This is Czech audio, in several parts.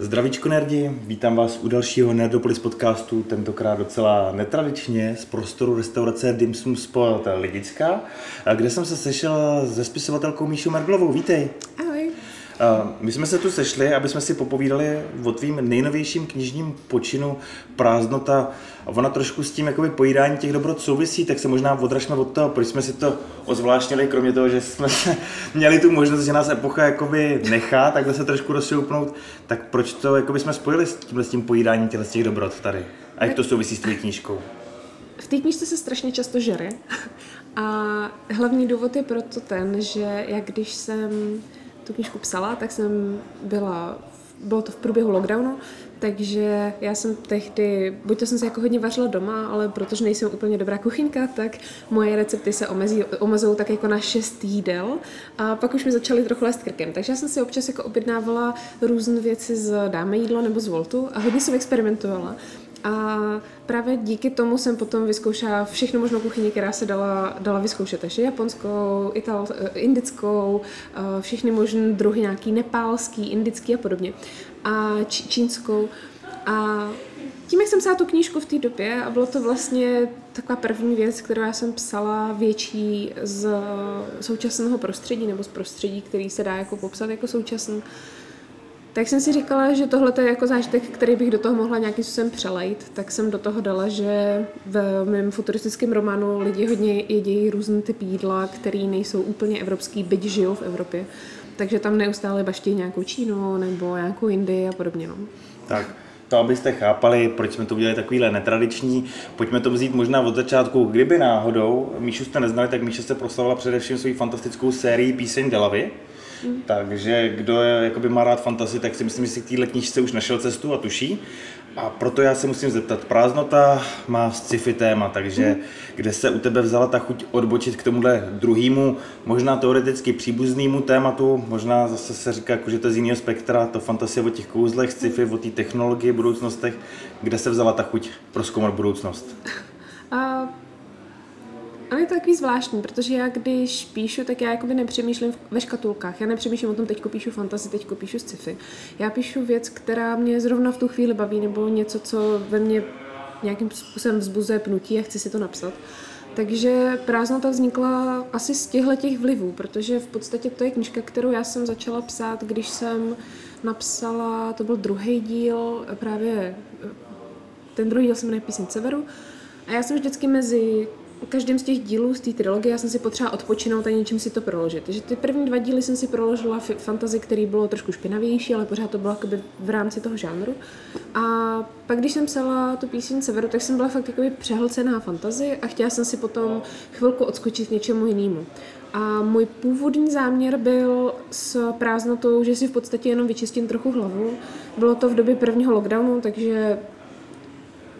Zdravíčko nerdi, vítám vás u dalšího Nerdopolis podcastu, tentokrát docela netradičně z prostoru restaurace Dimsum Spot Lidická, kde jsem se sešel se spisovatelkou Míšou Merglovou. Vítej. Ahoj. My jsme se tu sešli, aby jsme si popovídali o tvým nejnovějším knižním počinu Prázdnota. A ona trošku s tím jakoby pojídání těch dobrot souvisí, tak se možná odražme od toho, proč jsme si to ozvláštnili, kromě toho, že jsme měli tu možnost, že nás epocha jakoby nechá takhle se trošku rozšoupnout, tak proč to jakoby jsme spojili s tím, s tím pojídáním těch, těch dobrot tady? A jak to souvisí s tvojí knížkou? V té knížce se strašně často žere. A hlavní důvod je proto ten, že jak když jsem tu knížku psala, tak jsem byla, bylo to v průběhu lockdownu, takže já jsem tehdy, buď to jsem se jako hodně vařila doma, ale protože nejsem úplně dobrá kuchyňka, tak moje recepty se omezí, omezují tak jako na šest jídel a pak už mi začaly trochu lézt krkem. Takže já jsem si občas jako objednávala různé věci z Dáme jídlo nebo z Voltu a hodně jsem experimentovala. A právě díky tomu jsem potom vyzkoušela všechno možnou kuchyni, která se dala, dala vyzkoušet. Takže japonskou, ital, eh, indickou, eh, všechny možné druhy, nějaký nepálský, indický a podobně. A čínskou. A tím, jak jsem psala tu knížku v té době, a bylo to vlastně taková první věc, kterou já jsem psala větší z současného prostředí, nebo z prostředí, který se dá jako popsat jako současný, tak jsem si říkala, že tohle je jako zážitek, který bych do toho mohla nějakým způsobem přelejt, tak jsem do toho dala, že v mém futuristickém románu lidi hodně jedí různý typ jídla, který nejsou úplně evropský, byť žijou v Evropě. Takže tam neustále baští nějakou Čínu nebo nějakou Indii a podobně. No. Tak, to, abyste chápali, proč jsme to udělali takovýhle netradiční. Pojďme to vzít možná od začátku. Kdyby náhodou Míšu jste neznali, tak Míša se proslavovala především svou fantastickou sérii Píseň Delavy, Mm. Takže kdo je, jakoby má rád fantasy, tak si myslím, že si k téhle knížce už našel cestu a tuší. A proto já se musím zeptat, prázdnota má sci-fi téma, takže mm. kde se u tebe vzala ta chuť odbočit k tomuhle druhému, možná teoreticky příbuznému tématu, možná zase se říká, jako, že to je z jiného spektra, to fantasie o těch kouzlech, sci-fi, o té technologii, budoucnostech, kde se vzala ta chuť pro zkoumat budoucnost? A ale je to takový zvláštní, protože já když píšu, tak já jakoby nepřemýšlím ve škatulkách. Já nepřemýšlím o tom, teďko píšu fantasy, teďko píšu sci-fi. Já píšu věc, která mě zrovna v tu chvíli baví, nebo něco, co ve mně nějakým způsobem vzbuzuje pnutí a chci si to napsat. Takže prázdnota vznikla asi z těchto těch vlivů, protože v podstatě to je knižka, kterou já jsem začala psát, když jsem napsala, to byl druhý díl, právě ten druhý díl se jmenuje Píseň Severu, a já jsem vždycky mezi každém z těch dílů z té trilogie já jsem si potřeba odpočinout a něčím si to proložit. Takže ty první dva díly jsem si proložila f- fantazy, který bylo trošku špinavější, ale pořád to bylo jakoby v rámci toho žánru. A pak, když jsem psala tu píseň Severu, tak jsem byla fakt jakoby přehlcená fantazy a chtěla jsem si potom chvilku odskočit něčemu jinému. A můj původní záměr byl s prázdnotou, že si v podstatě jenom vyčistím trochu hlavu. Bylo to v době prvního lockdownu, takže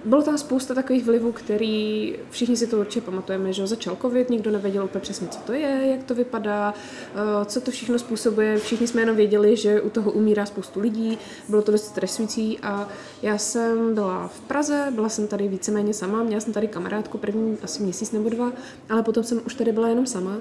bylo tam spousta takových vlivů, který všichni si to určitě pamatujeme, že začal covid, nikdo nevěděl úplně přesně, co to je, jak to vypadá, eh, co to všechno způsobuje. Všichni jsme jenom věděli, že u toho umírá spoustu lidí, bylo to dost stresující a já jsem byla v Praze, byla jsem tady víceméně sama, měla jsem tady kamarádku první asi měsíc nebo dva, ale potom jsem už tady byla jenom sama.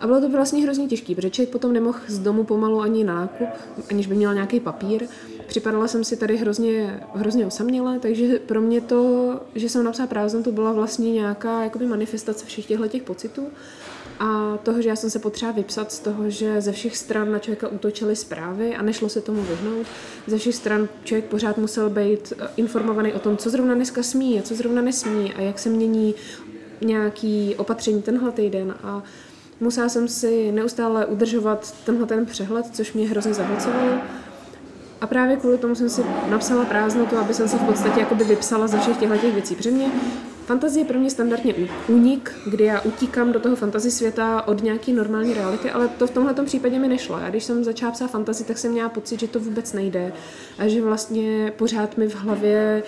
A bylo to vlastně hrozně těžké, protože člověk potom nemohl z domu pomalu ani na nákup, aniž by měl nějaký papír. Připadala jsem si tady hrozně, hrozně osaměle, takže pro mě to, že jsem napsala prázdnotu, byla vlastně nějaká jakoby manifestace všech těchto těch pocitů. A toho, že já jsem se potřeba vypsat z toho, že ze všech stran na člověka útočily zprávy a nešlo se tomu vyhnout. Ze všech stran člověk pořád musel být eh, informovaný o tom, co zrovna dneska smí a co zrovna nesmí a jak se mění nějaký opatření tenhle týden. A musela jsem si neustále udržovat tenhle ten přehled, což mě hrozně zahlcovalo. A právě kvůli tomu jsem si napsala prázdnotu, aby jsem se v podstatě jakoby vypsala ze všech těchto věcí. Protože mě Fantazie je pro mě standardně únik, kdy já utíkám do toho fantasy světa od nějaké normální reality, ale to v tomhle případě mi nešlo. Já když jsem začala psát fantasy, tak jsem měla pocit, že to vůbec nejde a že vlastně pořád mi v hlavě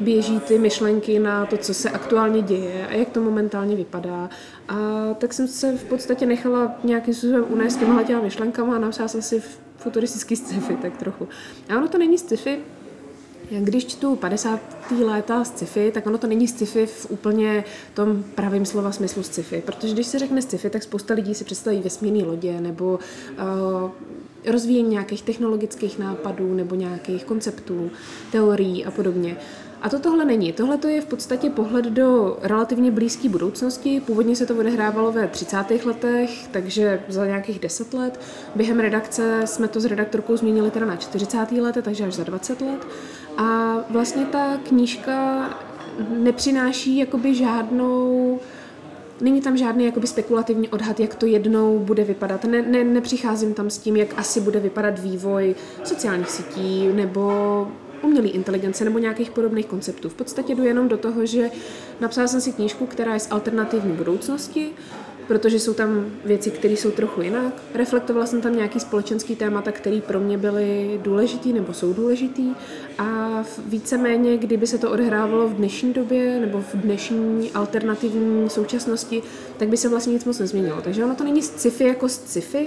běží ty myšlenky na to, co se aktuálně děje a jak to momentálně vypadá. A tak jsem se v podstatě nechala nějakým způsobem unést těma těma myšlenkama a napsala jsem si futuristický sci-fi tak trochu. A ono to není sci-fi, když čtu 50. léta sci-fi, tak ono to není sci-fi v úplně tom pravém slova smyslu sci-fi, protože když se řekne sci-fi, tak spousta lidí si představí vesmírné lodě nebo uh, rozvíjení nějakých technologických nápadů nebo nějakých konceptů, teorií a podobně. A to tohle není. Tohle to je v podstatě pohled do relativně blízké budoucnosti. Původně se to odehrávalo ve 30. letech, takže za nějakých 10 let. Během redakce jsme to s redaktorkou změnili teda na 40. lety, takže až za 20 let. A vlastně ta knížka nepřináší jakoby žádnou Není tam žádný jakoby spekulativní odhad, jak to jednou bude vypadat. Ne, ne, nepřicházím tam s tím, jak asi bude vypadat vývoj sociálních sítí nebo umělé inteligence nebo nějakých podobných konceptů. V podstatě jdu jenom do toho, že napsala jsem si knížku, která je z alternativní budoucnosti, protože jsou tam věci, které jsou trochu jinak. Reflektovala jsem tam nějaký společenský témata, které pro mě byly důležitý nebo jsou důležitý a víceméně, kdyby se to odhrávalo v dnešní době nebo v dnešní alternativní současnosti, tak by se vlastně nic moc nezměnilo. Takže ono to není sci-fi jako sci-fi,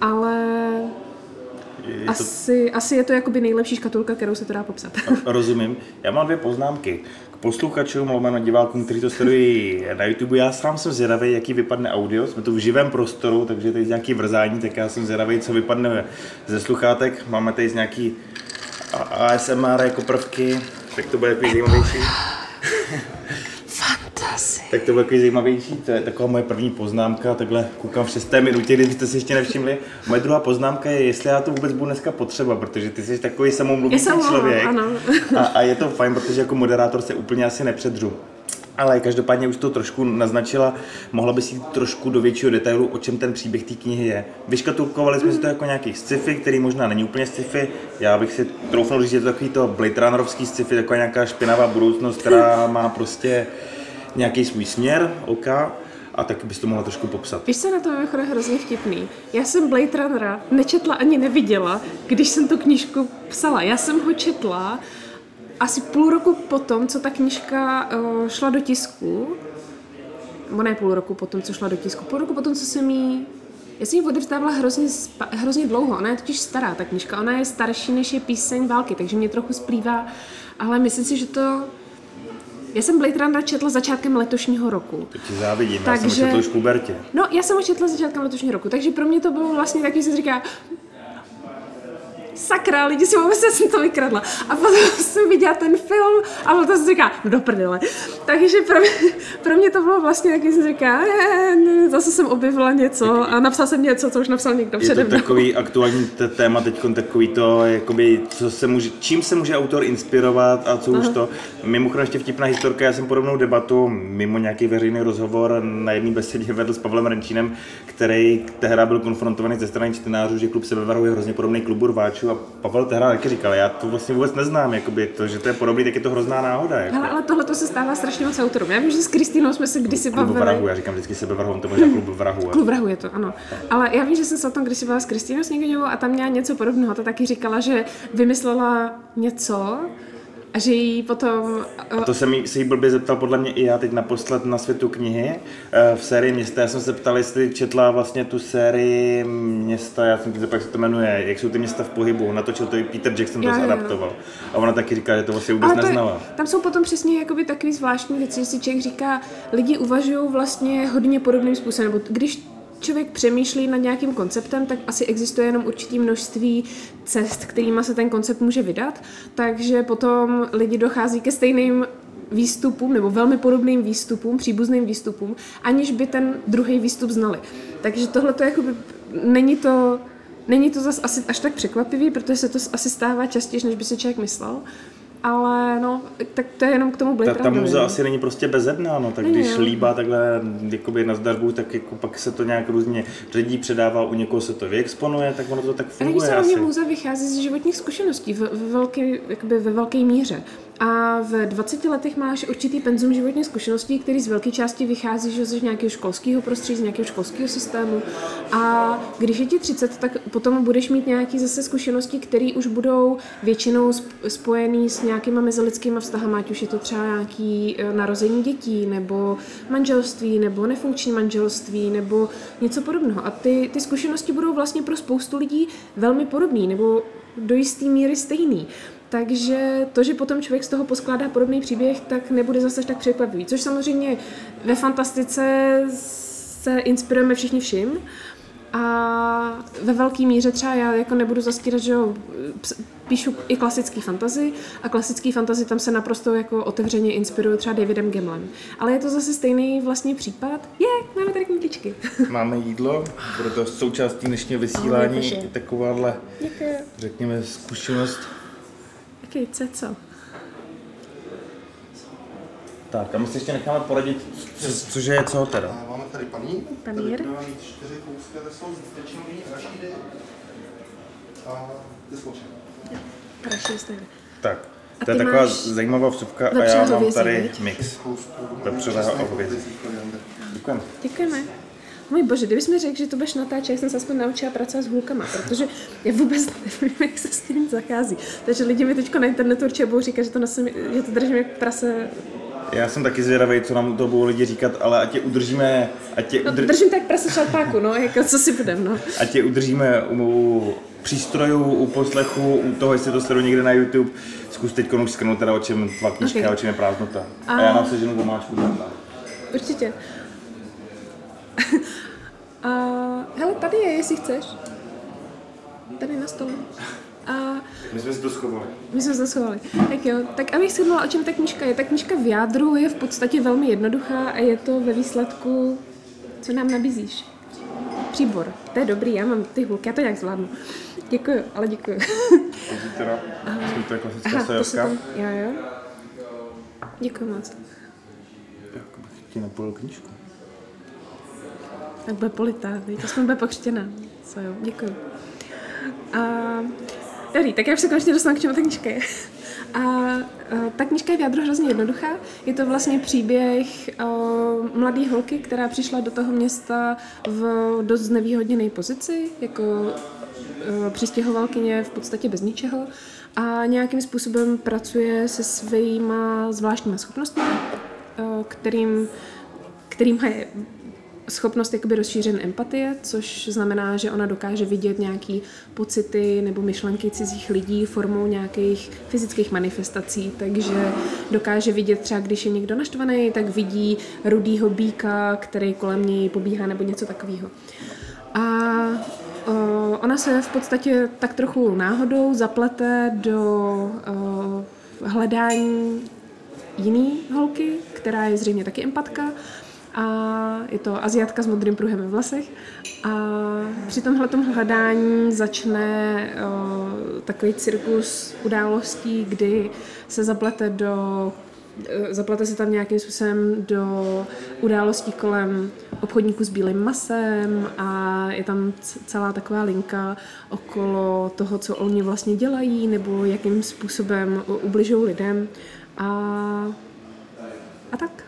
ale je to... asi, asi je to jakoby nejlepší škatulka, kterou se to dá popsat. Rozumím. Já mám dvě poznámky. K posluchačům, lomeno divákům, kteří to sledují na YouTube, já sám jsem zvědavý, jaký vypadne audio. Jsme tu v živém prostoru, takže tady je nějaký vrzání, tak já jsem zvědavý, co vypadne ze sluchátek. Máme tady z nějaký ASMR jako prvky, tak to bude takový zajímavější. Tak to bylo takový zajímavější, to je taková moje první poznámka, takhle koukám v šesté minutě, kdybyste si ještě nevšimli. Moje druhá poznámka je, jestli já to vůbec budu dneska potřeba, protože ty jsi takový samomluvný člověk. Ano. A, a, je to fajn, protože jako moderátor se úplně asi nepředřu. Ale každopádně už to trošku naznačila, mohla by si jít trošku do většího detailu, o čem ten příběh té knihy je. Vyškatulkovali jsme si to jako nějaký sci-fi, který možná není úplně sci-fi. Já bych si troufnul říct, že je to takový to Blade Runnerovský sci-fi, taková nějaká špinavá budoucnost, která má prostě nějaký svůj směr, OK, a tak bys to mohla trošku popsat. Víš, co na to je hrozně vtipný? Já jsem Blade Runnera nečetla ani neviděla, když jsem tu knížku psala. Já jsem ho četla asi půl roku potom, co ta knížka uh, šla do tisku, nebo ne půl roku potom, co šla do tisku, půl roku potom, co jsem jí já jsem ji odevzdávala hrozně, hrozně dlouho, ona je totiž stará, ta knižka, ona je starší než je píseň války, takže mě trochu splývá, ale myslím si, že to já jsem Blade Runner četla začátkem letošního roku. To ti závidím, takže, já jsem ho četl už v pubertě. No, já jsem ho četla začátkem letošního roku, takže pro mě to bylo vlastně taky, že se říká, sakra, lidi si vůbec jsem to vykradla. A potom jsem viděla ten film a potom jsem říká, no do prdele. Takže pro mě, pro mě to bylo vlastně, jak jsem říká, zase jsem objevila něco a napsal jsem něco, co už napsal někdo přede mnou. Je to takový aktuální téma teď, takový to, jakoby, co se může, čím se může autor inspirovat a co Aha. už to. Mimochodem ještě vtipná historka, já jsem podobnou debatu mimo nějaký veřejný rozhovor na jedné besedě vedl s Pavlem Renčínem, který tehdy byl konfrontovaný ze strany čtenářů, že klub Sebevaru je hrozně podobný klubu rváčů a Pavel tehdy taky říkal, já to vlastně vůbec neznám, jakoby to, že to je podobný, tak je to hrozná náhoda. Jako. Hele, ale tohle to se stává strašně moc autorům. Já vím, že s Kristýnou jsme se kdysi klub bavili. vrahu, já říkám vždycky sebevrahom, to možná klub vrahu. Klub vrahu je to, ano. Ale já vím, že jsem se o tom kdysi bavila s Kristýnou Sněgoňovou a tam měla něco podobného. Ta taky říkala, že vymyslela něco, a že jí potom... A to jsem jí, se jí blbě zeptal podle mě i já teď naposled na světu knihy eh, v sérii Města. Já jsem se ptal, jestli četla vlastně tu sérii Města, já jsem teď jak se to jmenuje, jak jsou ty města v pohybu. Natočil to i Peter Jackson, to zadaptoval. A ona taky říká, že to vlastně vůbec neznala. Je, tam jsou potom přesně jakoby takový zvláštní věci, že si člověk říká, lidi uvažují vlastně hodně podobným způsobem. Nebo když člověk přemýšlí nad nějakým konceptem, tak asi existuje jenom určitý množství cest, kterými se ten koncept může vydat, takže potom lidi dochází ke stejným výstupům nebo velmi podobným výstupům, příbuzným výstupům, aniž by ten druhý výstup znali. Takže tohle to jakoby, není to, není to zase asi až tak překvapivý, protože se to asi stává častěji, než by si člověk myslel ale no, tak to je jenom k tomu Blade Ta, ta muza asi není prostě bezedná, no, tak není, když jo. líbá takhle jakoby na zdarbu, tak jako pak se to nějak různě ředí, předává, u někoho se to vyexponuje, tak ono to tak funguje Ale asi. muza vychází z životních zkušeností ve, ve, velké, jakoby ve velké míře. A v 20 letech máš určitý penzum životní zkušeností, který z velké části vychází že z nějakého školského prostředí, z nějakého školského systému. A když je ti 30, tak potom budeš mít nějaké zase zkušenosti, které už budou většinou spojené s nějakýma mezilidskými vztahama, ať už je to třeba nějaký e, narození dětí, nebo manželství, nebo nefunkční manželství, nebo něco podobného. A ty, ty zkušenosti budou vlastně pro spoustu lidí velmi podobné, nebo do jisté míry stejný. Takže to, že potom člověk z toho poskládá podobný příběh, tak nebude zase tak překvapivý. Což samozřejmě ve fantastice se inspirujeme všichni vším. A ve velké míře třeba já jako nebudu zastírat, že jo, píšu i klasický fantazy a klasický fantazy tam se naprosto jako otevřeně inspiruju třeba Davidem Gemlem. Ale je to zase stejný vlastně případ. Je, máme tady knižky. Máme jídlo, bude to součástí dnešního vysílání, oh, takováhle, Děkuji. řekněme, zkušenost. Jaký co, co? Tak a my si ještě necháme poradit, co, cože je co teda. A máme tady panír. Panír. Tady máme čtyři kousky, to jsou rašídy. A ty sločené. Rašídy Tak, to je taková zajímavá vsupka a já mám tady mix vepřového a hovězí. Děkujeme. Děkujeme. Můj bože, kdybys mi řekl, že to budeš natáčet, jak jsem se aspoň naučila pracovat s hůlkama, protože já vůbec nevím, jak se s tím zachází. Takže lidi mi teď na internetu určitě budou říkat, že to, nosím, že to držím jak prase já jsem taky zvědavý, co nám to budou lidi říkat, ale ať je udržíme... Ať je no, udr... no, držím tak prase šalpáku, no, jako co si budem, no. Ať je udržíme u přístrojů, u poslechu, u toho, jestli to sledují někde na YouTube. Zkus teď už skrnout teda, o čem tvá knížka, okay. o čem je prázdnota. A, a já nám seženu domáčku. Určitě. A, hele, tady je, jestli chceš. Tady na stole. A my jsme si to schovali. My jsme si to schovali. Tak jo, tak abych shrnula, o čem ta knižka je. Ta knižka v jádru je v podstatě velmi jednoduchá a je to ve výsledku, co nám nabízíš. Příbor. To je dobrý, já mám ty hulky, já to nějak zvládnu. Děkuju, ale děkuju. Takže teda, to je klasická. Jo, jo. Děkuji moc. Jak bych ti napojil knížku. Tak bude politá, to jsme bude pokřtěná. Co jo, děkuji. A Dobrý, tak já už se konečně dostanu k čemu ta knižka je. A, a ta knižka je v jádru hrozně jednoduchá. Je to vlastně příběh mladé holky, která přišla do toho města v dost znevýhodněné pozici, jako o, přistěhovalkyně v podstatě bez ničeho a nějakým způsobem pracuje se svýma zvláštníma schopnostmi, o, kterým, kterým je schopnost jakoby rozšířen empatie, což znamená, že ona dokáže vidět nějaký pocity nebo myšlenky cizích lidí formou nějakých fyzických manifestací, takže dokáže vidět třeba, když je někdo naštvaný, tak vidí rudýho býka, který kolem něj pobíhá nebo něco takového. A ona se v podstatě tak trochu náhodou zaplete do hledání jiný holky, která je zřejmě taky empatka a je to Aziatka s modrým pruhem ve vlasech. A při tomhle hledání začne o, takový cirkus událostí, kdy se zaplete do e, zaplete se tam nějakým způsobem do událostí kolem obchodníků s bílým masem a je tam celá taková linka okolo toho, co oni vlastně dělají nebo jakým způsobem ubližují lidem. A a tak.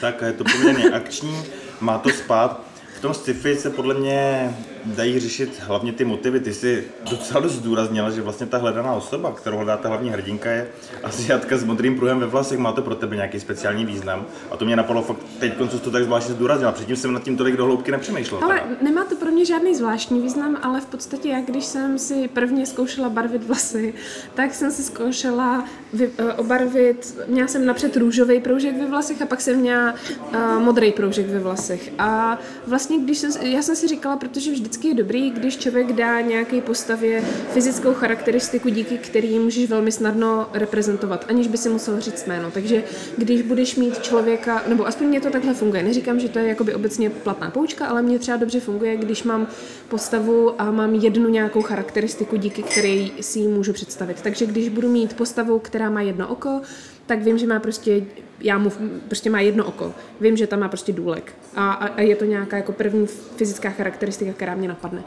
tak a je to poměrně akční, má to spát. V tom sci-fi se podle mě dají řešit hlavně ty motivy. Ty jsi docela dost zdůraznila, že vlastně ta hledaná osoba, kterou hledá ta hlavní hrdinka, je Asiatka s modrým pruhem ve vlasech. Má to pro tebe nějaký speciální význam? A to mě napadlo fakt teď, co to tak zvláštně zdůraznila. Předtím jsem nad tím tolik do hloubky nepřemýšlel. Ale teda. nemá to pro mě žádný zvláštní význam, ale v podstatě, jak když jsem si prvně zkoušela barvit vlasy, tak jsem si zkoušela vy, uh, obarvit, měla jsem napřed růžový proužek ve vlasech a pak jsem měla uh, modrý proužek ve vlasech. A vlastně, když jsem, já jsem si říkala, protože vždy vždycky je dobrý, když člověk dá nějaké postavě fyzickou charakteristiku, díky který můžeš velmi snadno reprezentovat, aniž by si musel říct jméno. Takže když budeš mít člověka, nebo aspoň mě to takhle funguje, neříkám, že to je jakoby obecně platná poučka, ale mě třeba dobře funguje, když mám postavu a mám jednu nějakou charakteristiku, díky které si ji můžu představit. Takže když budu mít postavu, která má jedno oko, tak vím, že má prostě, já mu prostě má jedno oko. Vím, že tam má prostě důlek. A, a, a je to nějaká jako první fyzická charakteristika, která mě napadne.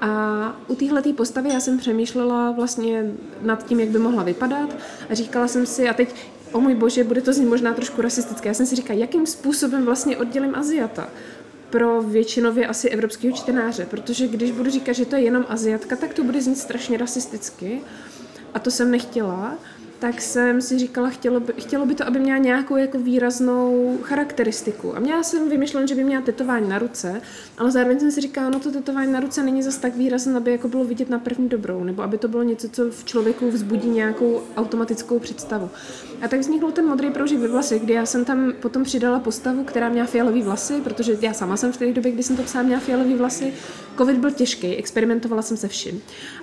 A u téhle postavy já jsem přemýšlela vlastně nad tím, jak by mohla vypadat a říkala jsem si, a teď, o můj bože, bude to znít možná trošku rasistické, já jsem si říkala, jakým způsobem vlastně oddělím Aziata pro většinově asi evropského čtenáře, protože když budu říkat, že to je jenom Aziatka, tak to bude znít strašně rasisticky a to jsem nechtěla. Tak jsem si říkala, chtělo by, chtělo by to, aby měla nějakou jako výraznou charakteristiku. A měla jsem vymyšlen, že by měla tetování na ruce, ale zároveň jsem si říkala, no to tetování na ruce není zas tak výrazné, aby jako bylo vidět na první dobrou, nebo aby to bylo něco, co v člověku vzbudí nějakou automatickou představu. A tak vznikl ten modrý proužek ve vlasech, kdy já jsem tam potom přidala postavu, která měla fialový vlasy, protože já sama jsem v té době, kdy jsem to psala, měla fialový vlasy. Covid byl těžký, experimentovala jsem se vším.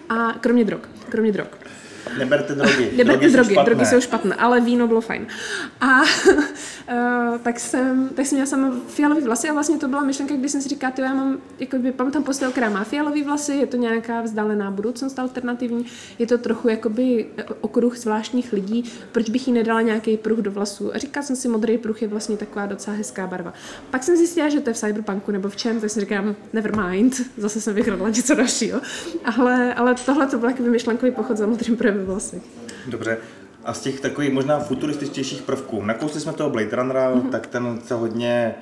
A kromě drog, kromě drog. Neberte drogy. Neberte drogy, jsou drogy jsou špatné, ale víno bylo fajn. A uh, tak jsem, tak jsem měla sama fialový vlasy a vlastně to byla myšlenka, když jsem si říkala, já mám, jakoby, mám tam postel, která má fialový vlasy, je to nějaká vzdálená budoucnost alternativní, je to trochu jakoby okruh zvláštních lidí, proč bych jí nedala nějaký pruh do vlasů. A říkala jsem si, modrý pruh je vlastně taková docela hezká barva. Pak jsem zjistila, že to je v cyberpunku nebo v čem, tak si říkám, never mind, zase jsem vykradla něco dalšího. Ale, ale tohle to byl takový myšlenkový pochod za modrým projem ve vlasech. Dobře. A z těch takových možná futurističtějších prvků, nakousli jsme toho Blade Runnera, mm-hmm. tak ten se hodně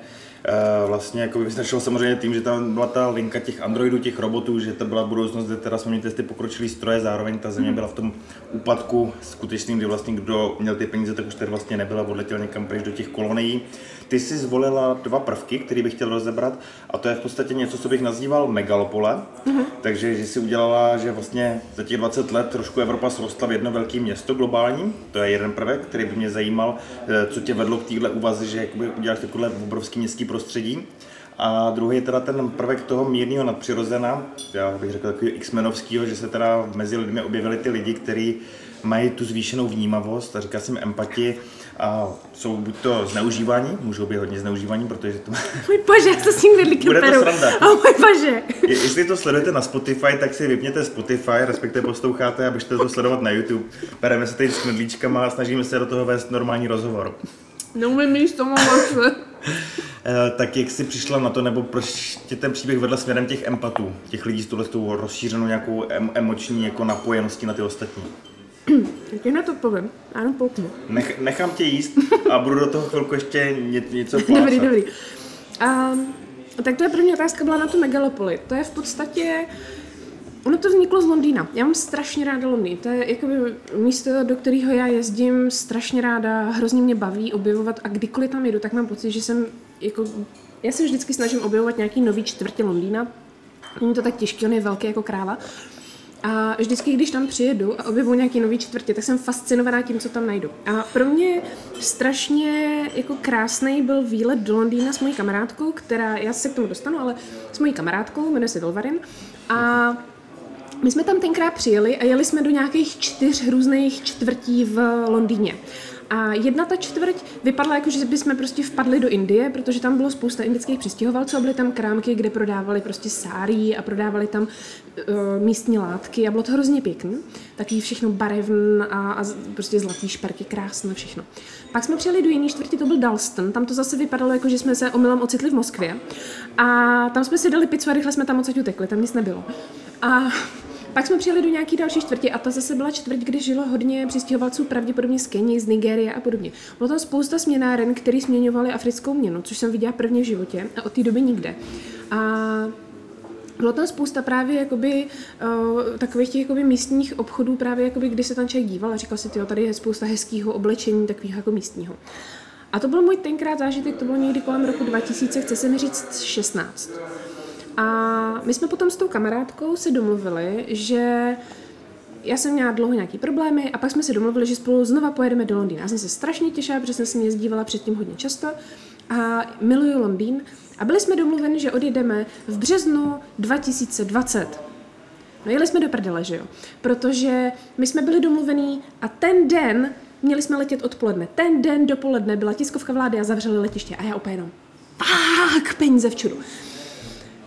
uh, vlastně jako vystrašil samozřejmě tím, že tam byla ta linka těch androidů, těch robotů, že to byla budoucnost, kde teda jsme měli ty pokročilý stroje, zároveň ta země mm-hmm. byla v tom úpadku skutečným, kdy vlastně kdo měl ty peníze, tak už tady vlastně nebyla, odletěl někam pryč do těch kolonií. Ty jsi zvolila dva prvky, které bych chtěl rozebrat, a to je v podstatě něco, co bych nazýval megalopole. Mm-hmm. Takže že si udělala, že vlastně za těch 20 let trošku Evropa srostla v jedno velké město globální. To je jeden prvek, který by mě zajímal, eh, co tě vedlo k téhle úvaze, že jakoby uděláš takové obrovský městský prostředí. A druhý je teda ten prvek toho mírného nadpřirozena, já bych řekl takový x-menovského, že se teda mezi lidmi objevili ty lidi, kteří mají tu zvýšenou vnímavost a říká jsem empatii a jsou buď to zneužívání, můžou být hodně zneužívání, protože to... Můj bože, jak to s tím vedli Bude to sranda. Oh můj bože. Je, jestli to sledujete na Spotify, tak si vypněte Spotify, respektive posloucháte a běžte to sledovat na YouTube. Bereme se tady s knedlíčkama a snažíme se do toho vést normální rozhovor. Neumím míst tomu tak jak jsi přišla na to, nebo proč tě ten příběh vedl směrem těch empatů, těch lidí s touhle rozšířenou nějakou emoční jako napojeností na ty ostatní? Jak na to povím? Ano, pouknu. Nech, nechám tě jíst a budu do toho chvilku ještě ně, něco plácat. dobrý, dobrý. Um, tak to je první otázka byla na tu megalopoli. To je v podstatě... Ono to vzniklo z Londýna. Já mám strašně ráda Londýn. To je jakoby místo, do kterého já jezdím strašně ráda, hrozně mě baví objevovat a kdykoliv tam jedu, tak mám pocit, že jsem jako... Já se vždycky snažím objevovat nějaký nový čtvrtě Londýna. Není to tak těžké, on je velký jako kráva. A vždycky, když tam přijedu a objevu nějaký nový čtvrtě, tak jsem fascinovaná tím, co tam najdu. A pro mě strašně jako krásný byl výlet do Londýna s mojí kamarádkou, která, já se k tomu dostanu, ale s mojí kamarádkou, jmenuje se Dolvarin. A my jsme tam tenkrát přijeli a jeli jsme do nějakých čtyř různých čtvrtí v Londýně. A jedna ta čtvrť vypadala jako, že bychom prostě vpadli do Indie, protože tam bylo spousta indických přistěhovalců a byly tam krámky, kde prodávali prostě sárí a prodávali tam uh, místní látky a bylo to hrozně pěkný. Taky všechno barevn a, a prostě zlatý šperky, krásné všechno. Pak jsme přijeli do jiné čtvrti, to byl Dalston. Tam to zase vypadalo jako, že jsme se omylem ocitli v Moskvě. A tam jsme si dali pizzu a rychle jsme tam odsaď utekli, tam nic nebylo. A pak jsme přijeli do nějaký další čtvrti a ta zase byla čtvrť, kde žilo hodně přistěhovalců, pravděpodobně z Keni, z Nigérie a podobně. Bylo tam spousta směnáren, který směňovali africkou měnu, což jsem viděla prvně v životě a od té doby nikde. A bylo tam spousta právě jakoby, uh, takových těch jakoby místních obchodů, právě jakoby, kdy se tam člověk díval a říkal si, tyjo, tady je spousta hezkého oblečení, takového jako místního. A to byl můj tenkrát zážitek, to bylo někdy kolem roku 2000, chce se mi říct 16. A my jsme potom s tou kamarádkou si domluvili, že já jsem měla dlouho nějaký problémy a pak jsme si domluvili, že spolu znova pojedeme do Londýna. Já jsem se strašně těšila, protože jsem si jezdívala předtím hodně často a miluju Londýn. A byli jsme domluveni, že odjedeme v březnu 2020. No jeli jsme do prdele, že jo? Protože my jsme byli domluvení a ten den měli jsme letět odpoledne. Ten den dopoledne byla tiskovka vlády a zavřeli letiště a já úplně jenom tak peníze v čudu.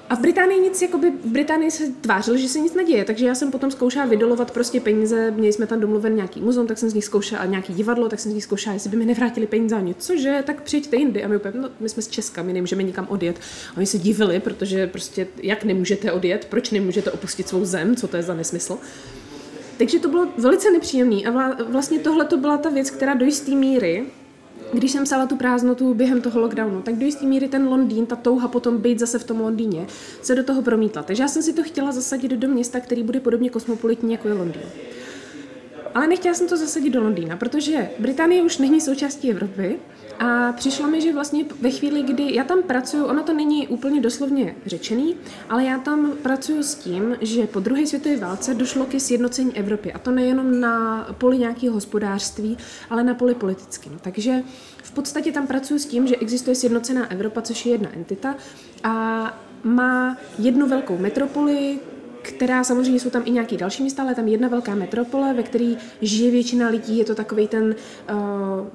A v Británii nic, jakoby v Británii se tvářili, že se nic neděje, takže já jsem potom zkoušela vydolovat prostě peníze, měli jsme tam domluven nějaký muzeum, tak jsem z nich zkoušela, nějaký divadlo, tak jsem z nich zkoušela, jestli by mi nevrátili peníze a něco, že tak přijďte jindy. A my úplně, no, my jsme z Česka, my nemůžeme nikam odjet. A oni se divili, protože prostě, jak nemůžete odjet, proč nemůžete opustit svou zem, co to je za nesmysl. Takže to bylo velice nepříjemné a vlastně tohle to byla ta věc, která do jisté míry když jsem psala tu prázdnotu během toho lockdownu, tak do jisté míry ten Londýn, ta touha potom být zase v tom Londýně, se do toho promítla. Takže já jsem si to chtěla zasadit do města, který bude podobně kosmopolitní, jako je Londýn. ale nechtěla jsem to zasadit do Londýna, protože Británie už není součástí Evropy a přišlo mi, že vlastně ve chvíli, kdy já tam pracuji, ono to není úplně doslovně řečený, ale já tam pracuji s tím, že po druhé světové válce došlo ke sjednocení Evropy. A to nejenom na poli nějakého hospodářství, ale na poli politickým. Takže v podstatě tam pracuji s tím, že existuje sjednocená Evropa, což je jedna entita a má jednu velkou metropoli, která samozřejmě jsou tam i nějaký další místa, ale tam jedna velká metropole, ve které žije většina lidí, je to takový ten uh,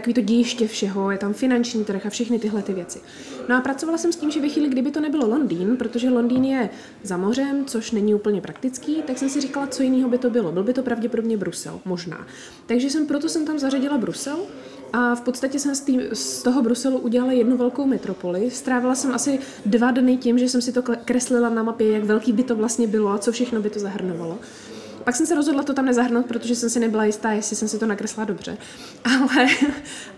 takový to dějiště všeho, je tam finanční trh a všechny tyhle ty věci. No a pracovala jsem s tím, že ve chvíli, kdyby to nebylo Londýn, protože Londýn je za mořem, což není úplně praktický, tak jsem si říkala, co jiného by to bylo. Byl by to pravděpodobně Brusel, možná. Takže jsem proto jsem tam zařadila Brusel, a v podstatě jsem z, tý, z toho Bruselu udělala jednu velkou metropoli. Strávila jsem asi dva dny tím, že jsem si to kreslila na mapě, jak velký by to vlastně bylo a co všechno by to zahrnovalo. Pak jsem se rozhodla to tam nezahrnout, protože jsem si nebyla jistá, jestli jsem si to nakresla dobře. Ale,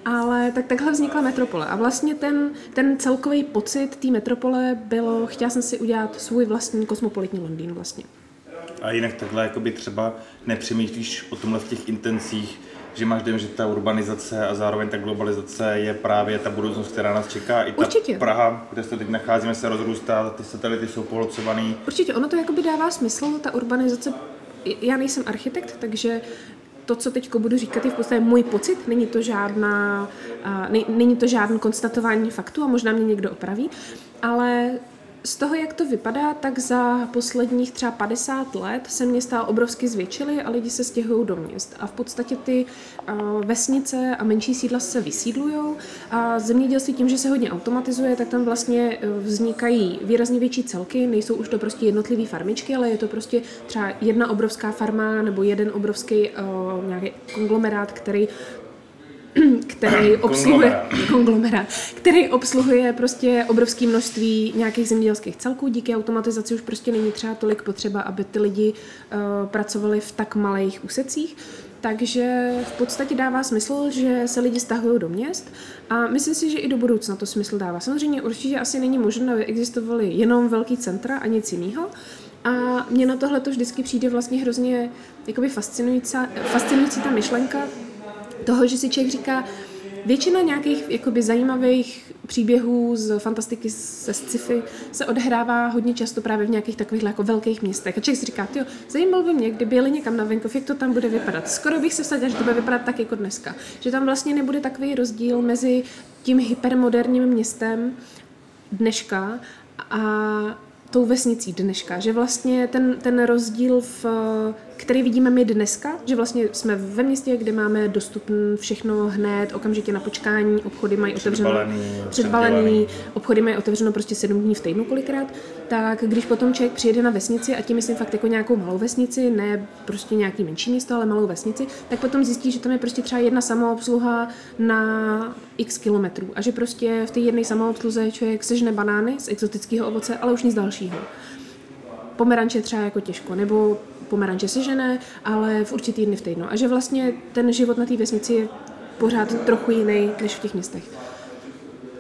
ale tak takhle vznikla metropole. A vlastně ten, ten celkový pocit té metropole bylo, chtěla jsem si udělat svůj vlastní kosmopolitní Londýn vlastně. A jinak takhle jakoby třeba nepřemýšlíš o tomhle v těch intencích, že máš dojem, že ta urbanizace a zároveň ta globalizace je právě ta budoucnost, která nás čeká. I ta Určitě. Praha, kde se teď nacházíme, se rozrůstá, ty satelity jsou pohlcovaný. Určitě, ono to jakoby dává smysl, ta urbanizace já nejsem architekt, takže to, co teď budu říkat, je v podstatě můj pocit, není to, žádná, není to žádný konstatování faktu a možná mě někdo opraví, ale z toho, jak to vypadá, tak za posledních třeba 50 let se města obrovsky zvětšily a lidi se stěhují do měst. A v podstatě ty uh, vesnice a menší sídla se vysídlují a zemědělství tím, že se hodně automatizuje, tak tam vlastně vznikají výrazně větší celky, nejsou už to prostě jednotlivé farmičky, ale je to prostě třeba jedna obrovská farma nebo jeden obrovský uh, nějaký konglomerát, který který obsluhuje konglomerát, který obsluhuje prostě obrovské množství nějakých zemědělských celků. Díky automatizaci už prostě není třeba tolik potřeba, aby ty lidi uh, pracovali v tak malých úsecích. Takže v podstatě dává smysl, že se lidi stahují do měst a myslím si, že i do budoucna to smysl dává. Samozřejmě určitě asi není možné, aby existovaly jenom velký centra a nic jiného. A mně na tohle to vždycky přijde vlastně hrozně jakoby fascinující, fascinující ta myšlenka, toho, že si člověk říká, většina nějakých jakoby zajímavých příběhů z fantastiky, ze sci-fi se odhrává hodně často právě v nějakých takových jako velkých městech. A člověk si říká, jo, zajímalo by mě, kdyby jeli někam na venkov, jak to tam bude vypadat. Skoro bych se vsadila, že to bude vypadat tak jako dneska. Že tam vlastně nebude takový rozdíl mezi tím hypermoderním městem dneška a tou vesnicí dneška, že vlastně ten, ten rozdíl, v, který vidíme my dneska, že vlastně jsme ve městě, kde máme dostupné všechno hned, okamžitě na počkání, obchody mají otevřeno, předbalený, obchody mají otevřeno prostě sedm dní v týdnu kolikrát, tak když potom člověk přijede na vesnici, a tím myslím fakt jako nějakou malou vesnici, ne prostě nějaký menší město, ale malou vesnici, tak potom zjistí, že tam je prostě třeba jedna samoobsluha na x kilometrů a že prostě v té jedné samoobsluze člověk sežne banány z exotického ovoce, ale už nic dalšího. Pomeranče třeba jako těžko, nebo pomeranče sežené, ale v určitý dny v týdnu. A že vlastně ten život na té vesnici je pořád trochu jiný než v těch městech.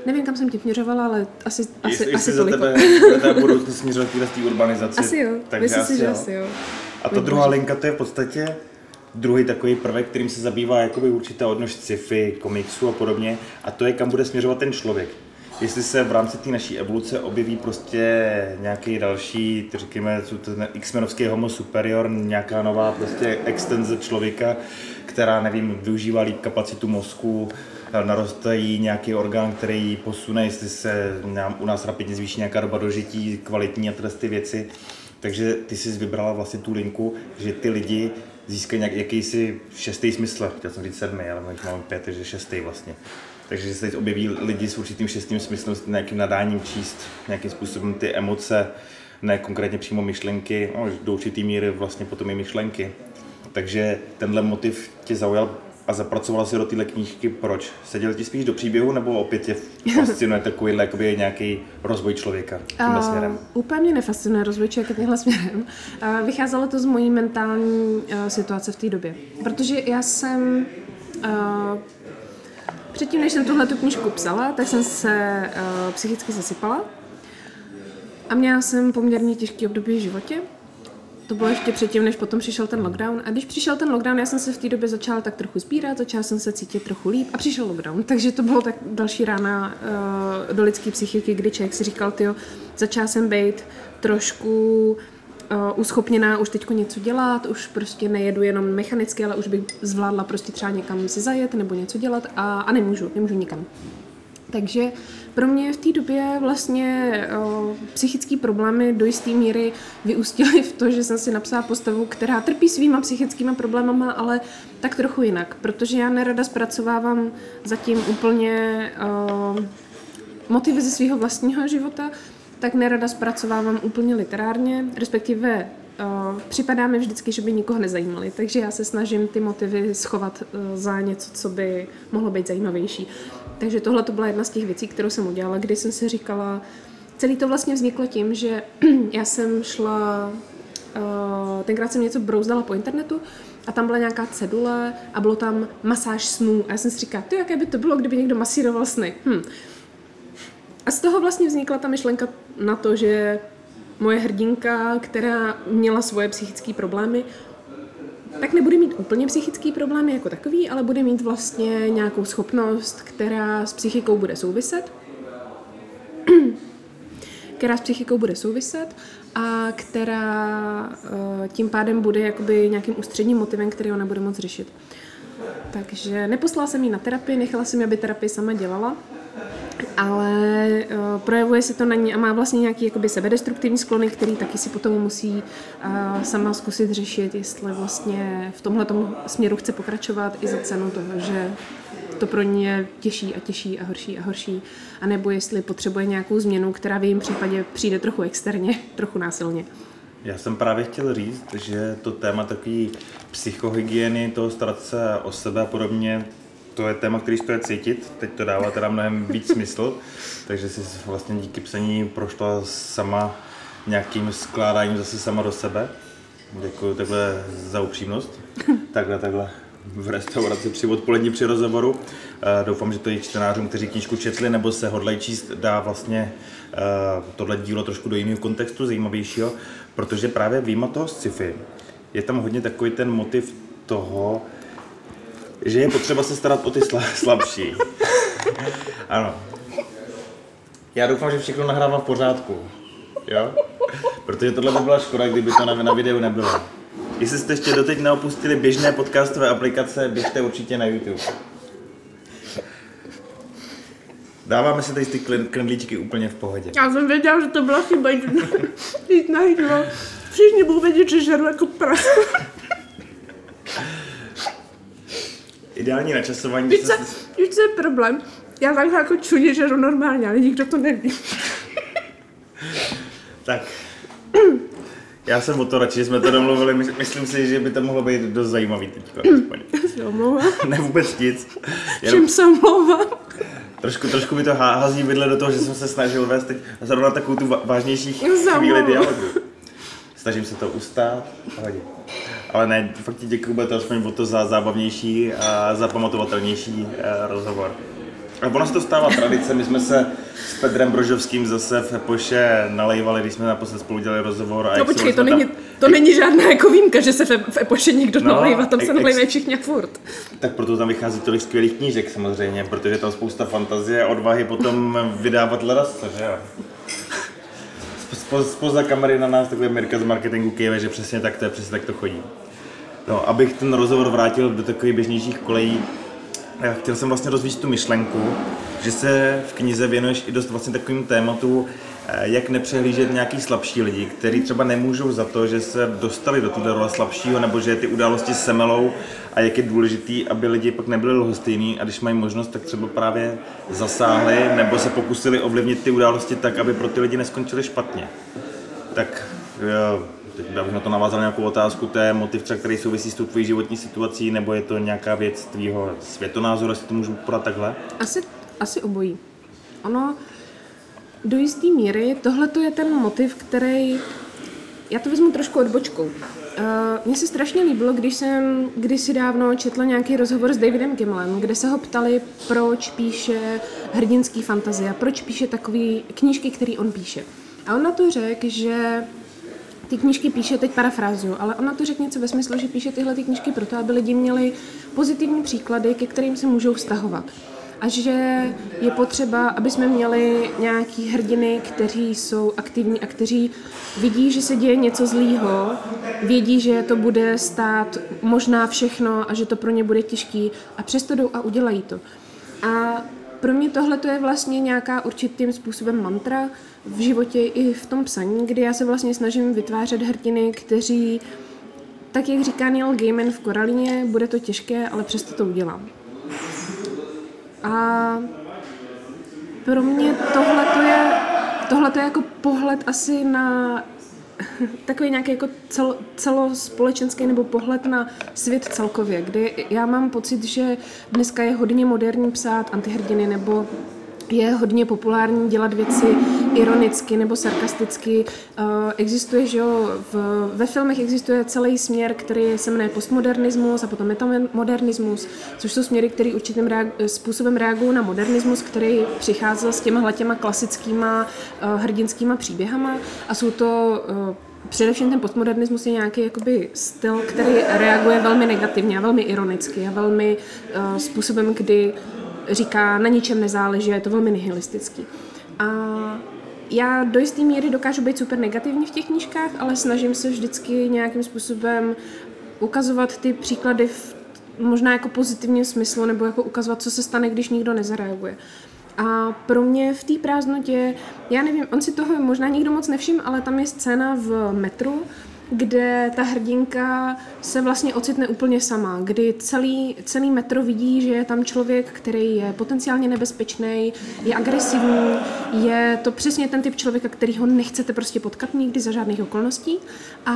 Nevím, kam jsem tě směřovala, ale asi, asi, Jestli asi za toliko. tebe bude budoucnost směřovat v té urbanizaci. Asi jo, takže myslím si, že jo. asi jo. A ta druhá linka, to je v podstatě druhý takový prvek, kterým se zabývá jakoby určitá odnož sci-fi, komiksu a podobně, a to je, kam bude směřovat ten člověk. Jestli se v rámci té naší evoluce objeví prostě nějaký další, řekněme, ten X-menovský homo superior, nějaká nová prostě extenze člověka, která, nevím, využívá líp kapacitu mozku, narostají nějaký orgán, který posune, jestli se nám, u nás rapidně zvýší nějaká doba dožití, kvalitní a ty věci. Takže ty jsi vybrala vlastně tu linku, že ty lidi získají nějak, jakýsi šestý smysl, chtěl jsem říct sedmý, ale máme pět, takže šestý vlastně. Takže se teď objeví lidi s určitým šestým smyslem, s nějakým nadáním číst nějakým způsobem ty emoce, ne konkrétně přímo myšlenky, no, do určitý míry vlastně potom i myšlenky. Takže tenhle motiv tě zaujal a zapracovala si do téhle knížky, proč? Seděl ti spíš do příběhu, nebo opět tě fascinuje takovýhle jakoby nějaký rozvoj člověka tímhle směrem? Uh, úplně mě nefascinuje rozvoj člověka tímhle směrem. Uh, vycházelo to z mojí mentální uh, situace v té době. Protože já jsem uh, předtím, než jsem tuhle tu knížku psala, tak jsem se uh, psychicky zasypala. A měla jsem poměrně těžký období v životě. to bylo ještě předtím, než potom přišel ten lockdown. A když přišel ten lockdown, já jsem se v té době začala tak trochu sbírat, začala jsem se cítit trochu líp a přišel lockdown. Takže to bylo tak další rána uh, do lidské psychiky, kdy člověk si říkal, ty začala jsem být trošku uh, uschopněná už teďko něco dělat, už prostě nejedu jenom mechanicky, ale už bych zvládla prostě třeba někam si zajet nebo něco dělat a, a nemůžu, nemůžu nikam. Takže pro mě v té době vlastně o, psychické problémy do jisté míry vyústily v to, že jsem si napsala postavu, která trpí svýma psychickými problémama, ale tak trochu jinak, protože já nerada zpracovávám zatím úplně o, motivy ze svého vlastního života, tak nerada zpracovávám úplně literárně, respektive Uh, připadá mi vždycky, že by nikoho nezajímali, takže já se snažím ty motivy schovat uh, za něco, co by mohlo být zajímavější. Takže tohle to byla jedna z těch věcí, kterou jsem udělala, kdy jsem si říkala, celý to vlastně vzniklo tím, že já jsem šla, uh, tenkrát jsem něco brouzdala po internetu a tam byla nějaká cedule a bylo tam masáž snů a já jsem si říkala, to jaké by to bylo, kdyby někdo masíroval sny. Hm. A z toho vlastně vznikla ta myšlenka na to, že moje hrdinka, která měla svoje psychické problémy, tak nebude mít úplně psychický problémy jako takový, ale bude mít vlastně nějakou schopnost, která s psychikou bude souviset. která s psychikou bude souviset a která uh, tím pádem bude jakoby nějakým ústředním motivem, který ona bude moct řešit. Takže neposlala jsem ji na terapii, nechala jsem ji, aby terapii sama dělala, ale uh, projevuje se to na ní a má vlastně nějaký jakoby sebedestruktivní sklony, který taky si potom musí uh, sama zkusit řešit, jestli vlastně v tomhle směru chce pokračovat i za cenu toho, že to pro ní je těžší a těžší a horší a horší, anebo jestli potřebuje nějakou změnu, která v jejím případě přijde trochu externě, trochu násilně. Já jsem právě chtěl říct, že to téma takový psychohygieny, toho starat se o sebe a podobně, to je téma, který stojí cítit, teď to dává teda mnohem víc smysl, takže si vlastně díky psaní prošla sama nějakým skládáním zase sama do sebe. Děkuji takhle za upřímnost. Takhle, takhle v restauraci při odpolední při rozhovoru. Uh, doufám, že to i čtenářům, kteří knížku četli nebo se hodlají číst, dá vlastně uh, tohle dílo trošku do jiného kontextu, zajímavějšího, protože právě výjima toho sci-fi je tam hodně takový ten motiv toho, že je potřeba se starat o ty sla- slabší. ano. Já doufám, že všechno nahrávám v pořádku. Jo? Protože tohle by byla škoda, kdyby to na, na videu nebylo. Jestli jste ještě doteď neopustili běžné podcastové aplikace, běžte určitě na YouTube. Dáváme si tady ty knedlíčky úplně v pohodě. Já jsem věděla, že to byla chyba jít na jídlo. Všichni budou vědět, že žeru jako prase. Ideální načasování. Víš co, víš, co je problém? Já takhle jako čudě žeru normálně, ale nikdo to neví. tak. Já jsem o to radši, že jsme to domluvili. Myslím si, že by to mohlo být dost zajímavý teď. Já se omlouvám. ne vůbec nic. Čím se omlouvám? Trošku, trošku mi to hází vidle do toho, že jsem se snažil vést teď zrovna takovou tu vážnější chvíli dialogu. Snažím se to ustát. Pohodě. Ale ne, fakt ti děkuji, bude to aspoň o to za zábavnější a zapamatovatelnější eh, rozhovor. A ono se to stává tradice, my jsme se s Pedrem Brožovským zase v Epoše nalejvali, když jsme naposled spolu dělali rozhovor. A no počkej, to, není, tam... to není žádná jako výjimka, že se v, v Epoše někdo no, nalejvá, tam se nalejvají všichni furt. Tak proto tam vychází tolik skvělých knížek samozřejmě, protože tam spousta fantazie a odvahy potom vydávat ledasce, že jo? Spoza kamery na nás takhle Mirka z marketingu kýve, že přesně tak to je, přesně tak to chodí. No, abych ten rozhovor vrátil do takových běžnějších kolejí, já chtěl jsem vlastně rozvíjet tu myšlenku, že se v knize věnuješ i dost vlastně takovým tématu, jak nepřehlížet nějaký slabší lidi, kteří třeba nemůžou za to, že se dostali do této role slabšího, nebo že ty události semelou a jak je důležitý, aby lidi pak nebyli lhostejní a když mají možnost, tak třeba právě zasáhli nebo se pokusili ovlivnit ty události tak, aby pro ty lidi neskončili špatně. Tak jo, teď bych na to navázal nějakou otázku, to je motiv třeba, který souvisí s tou tvojí životní situací, nebo je to nějaká věc tvýho světonázoru, jestli to můžu podat takhle? Asi, asi obojí. Ono, do jisté míry, tohle je ten motiv, který, já to vezmu trošku odbočkou. Uh, mně se strašně líbilo, když jsem kdysi dávno četla nějaký rozhovor s Davidem Gimlem, kde se ho ptali, proč píše hrdinský fantazie, proč píše takové knížky, které on píše. A on na to řekl, že ty knížky píše, teď parafrázuju, ale ona to řekne něco ve smyslu, že píše tyhle ty knížky proto, aby lidi měli pozitivní příklady, ke kterým se můžou vztahovat. A že je potřeba, aby jsme měli nějaký hrdiny, kteří jsou aktivní a kteří vidí, že se děje něco zlýho, vědí, že to bude stát možná všechno a že to pro ně bude těžký a přesto jdou a udělají to. A pro mě tohle to je vlastně nějaká určitým způsobem mantra v životě i v tom psaní, kdy já se vlastně snažím vytvářet hrdiny, kteří, tak jak říká Neil Gaiman v Koralině, bude to těžké, ale přesto to udělám. A pro mě tohle to je, tohle to je jako pohled asi na takový nějaký jako cel, celospolečenský nebo pohled na svět celkově, kdy já mám pocit, že dneska je hodně moderní psát antihrdiny nebo je hodně populární dělat věci ironicky nebo sarkasticky. Uh, existuje, že jo, v, ve filmech existuje celý směr, který se jmenuje postmodernismus a potom metamodernismus, což jsou směry, které určitým reag- způsobem reagují na modernismus, který přicházel s těma těma klasickýma uh, hrdinskýma příběhama a jsou to uh, Především ten postmodernismus je nějaký jakoby styl, který reaguje velmi negativně a velmi ironicky a velmi uh, způsobem, kdy říká, na ničem nezáleží, je to velmi nihilistický. A já do jisté míry dokážu být super negativní v těch knížkách, ale snažím se vždycky nějakým způsobem ukazovat ty příklady v možná jako pozitivním smyslu, nebo jako ukazovat, co se stane, když nikdo nezareaguje. A pro mě v té prázdnotě, já nevím, on si toho možná nikdo moc nevšim, ale tam je scéna v metru, kde ta hrdinka se vlastně ocitne úplně sama, kdy celý, celý metro vidí, že je tam člověk, který je potenciálně nebezpečný, je agresivní, je to přesně ten typ člověka, který ho nechcete prostě potkat nikdy za žádných okolností a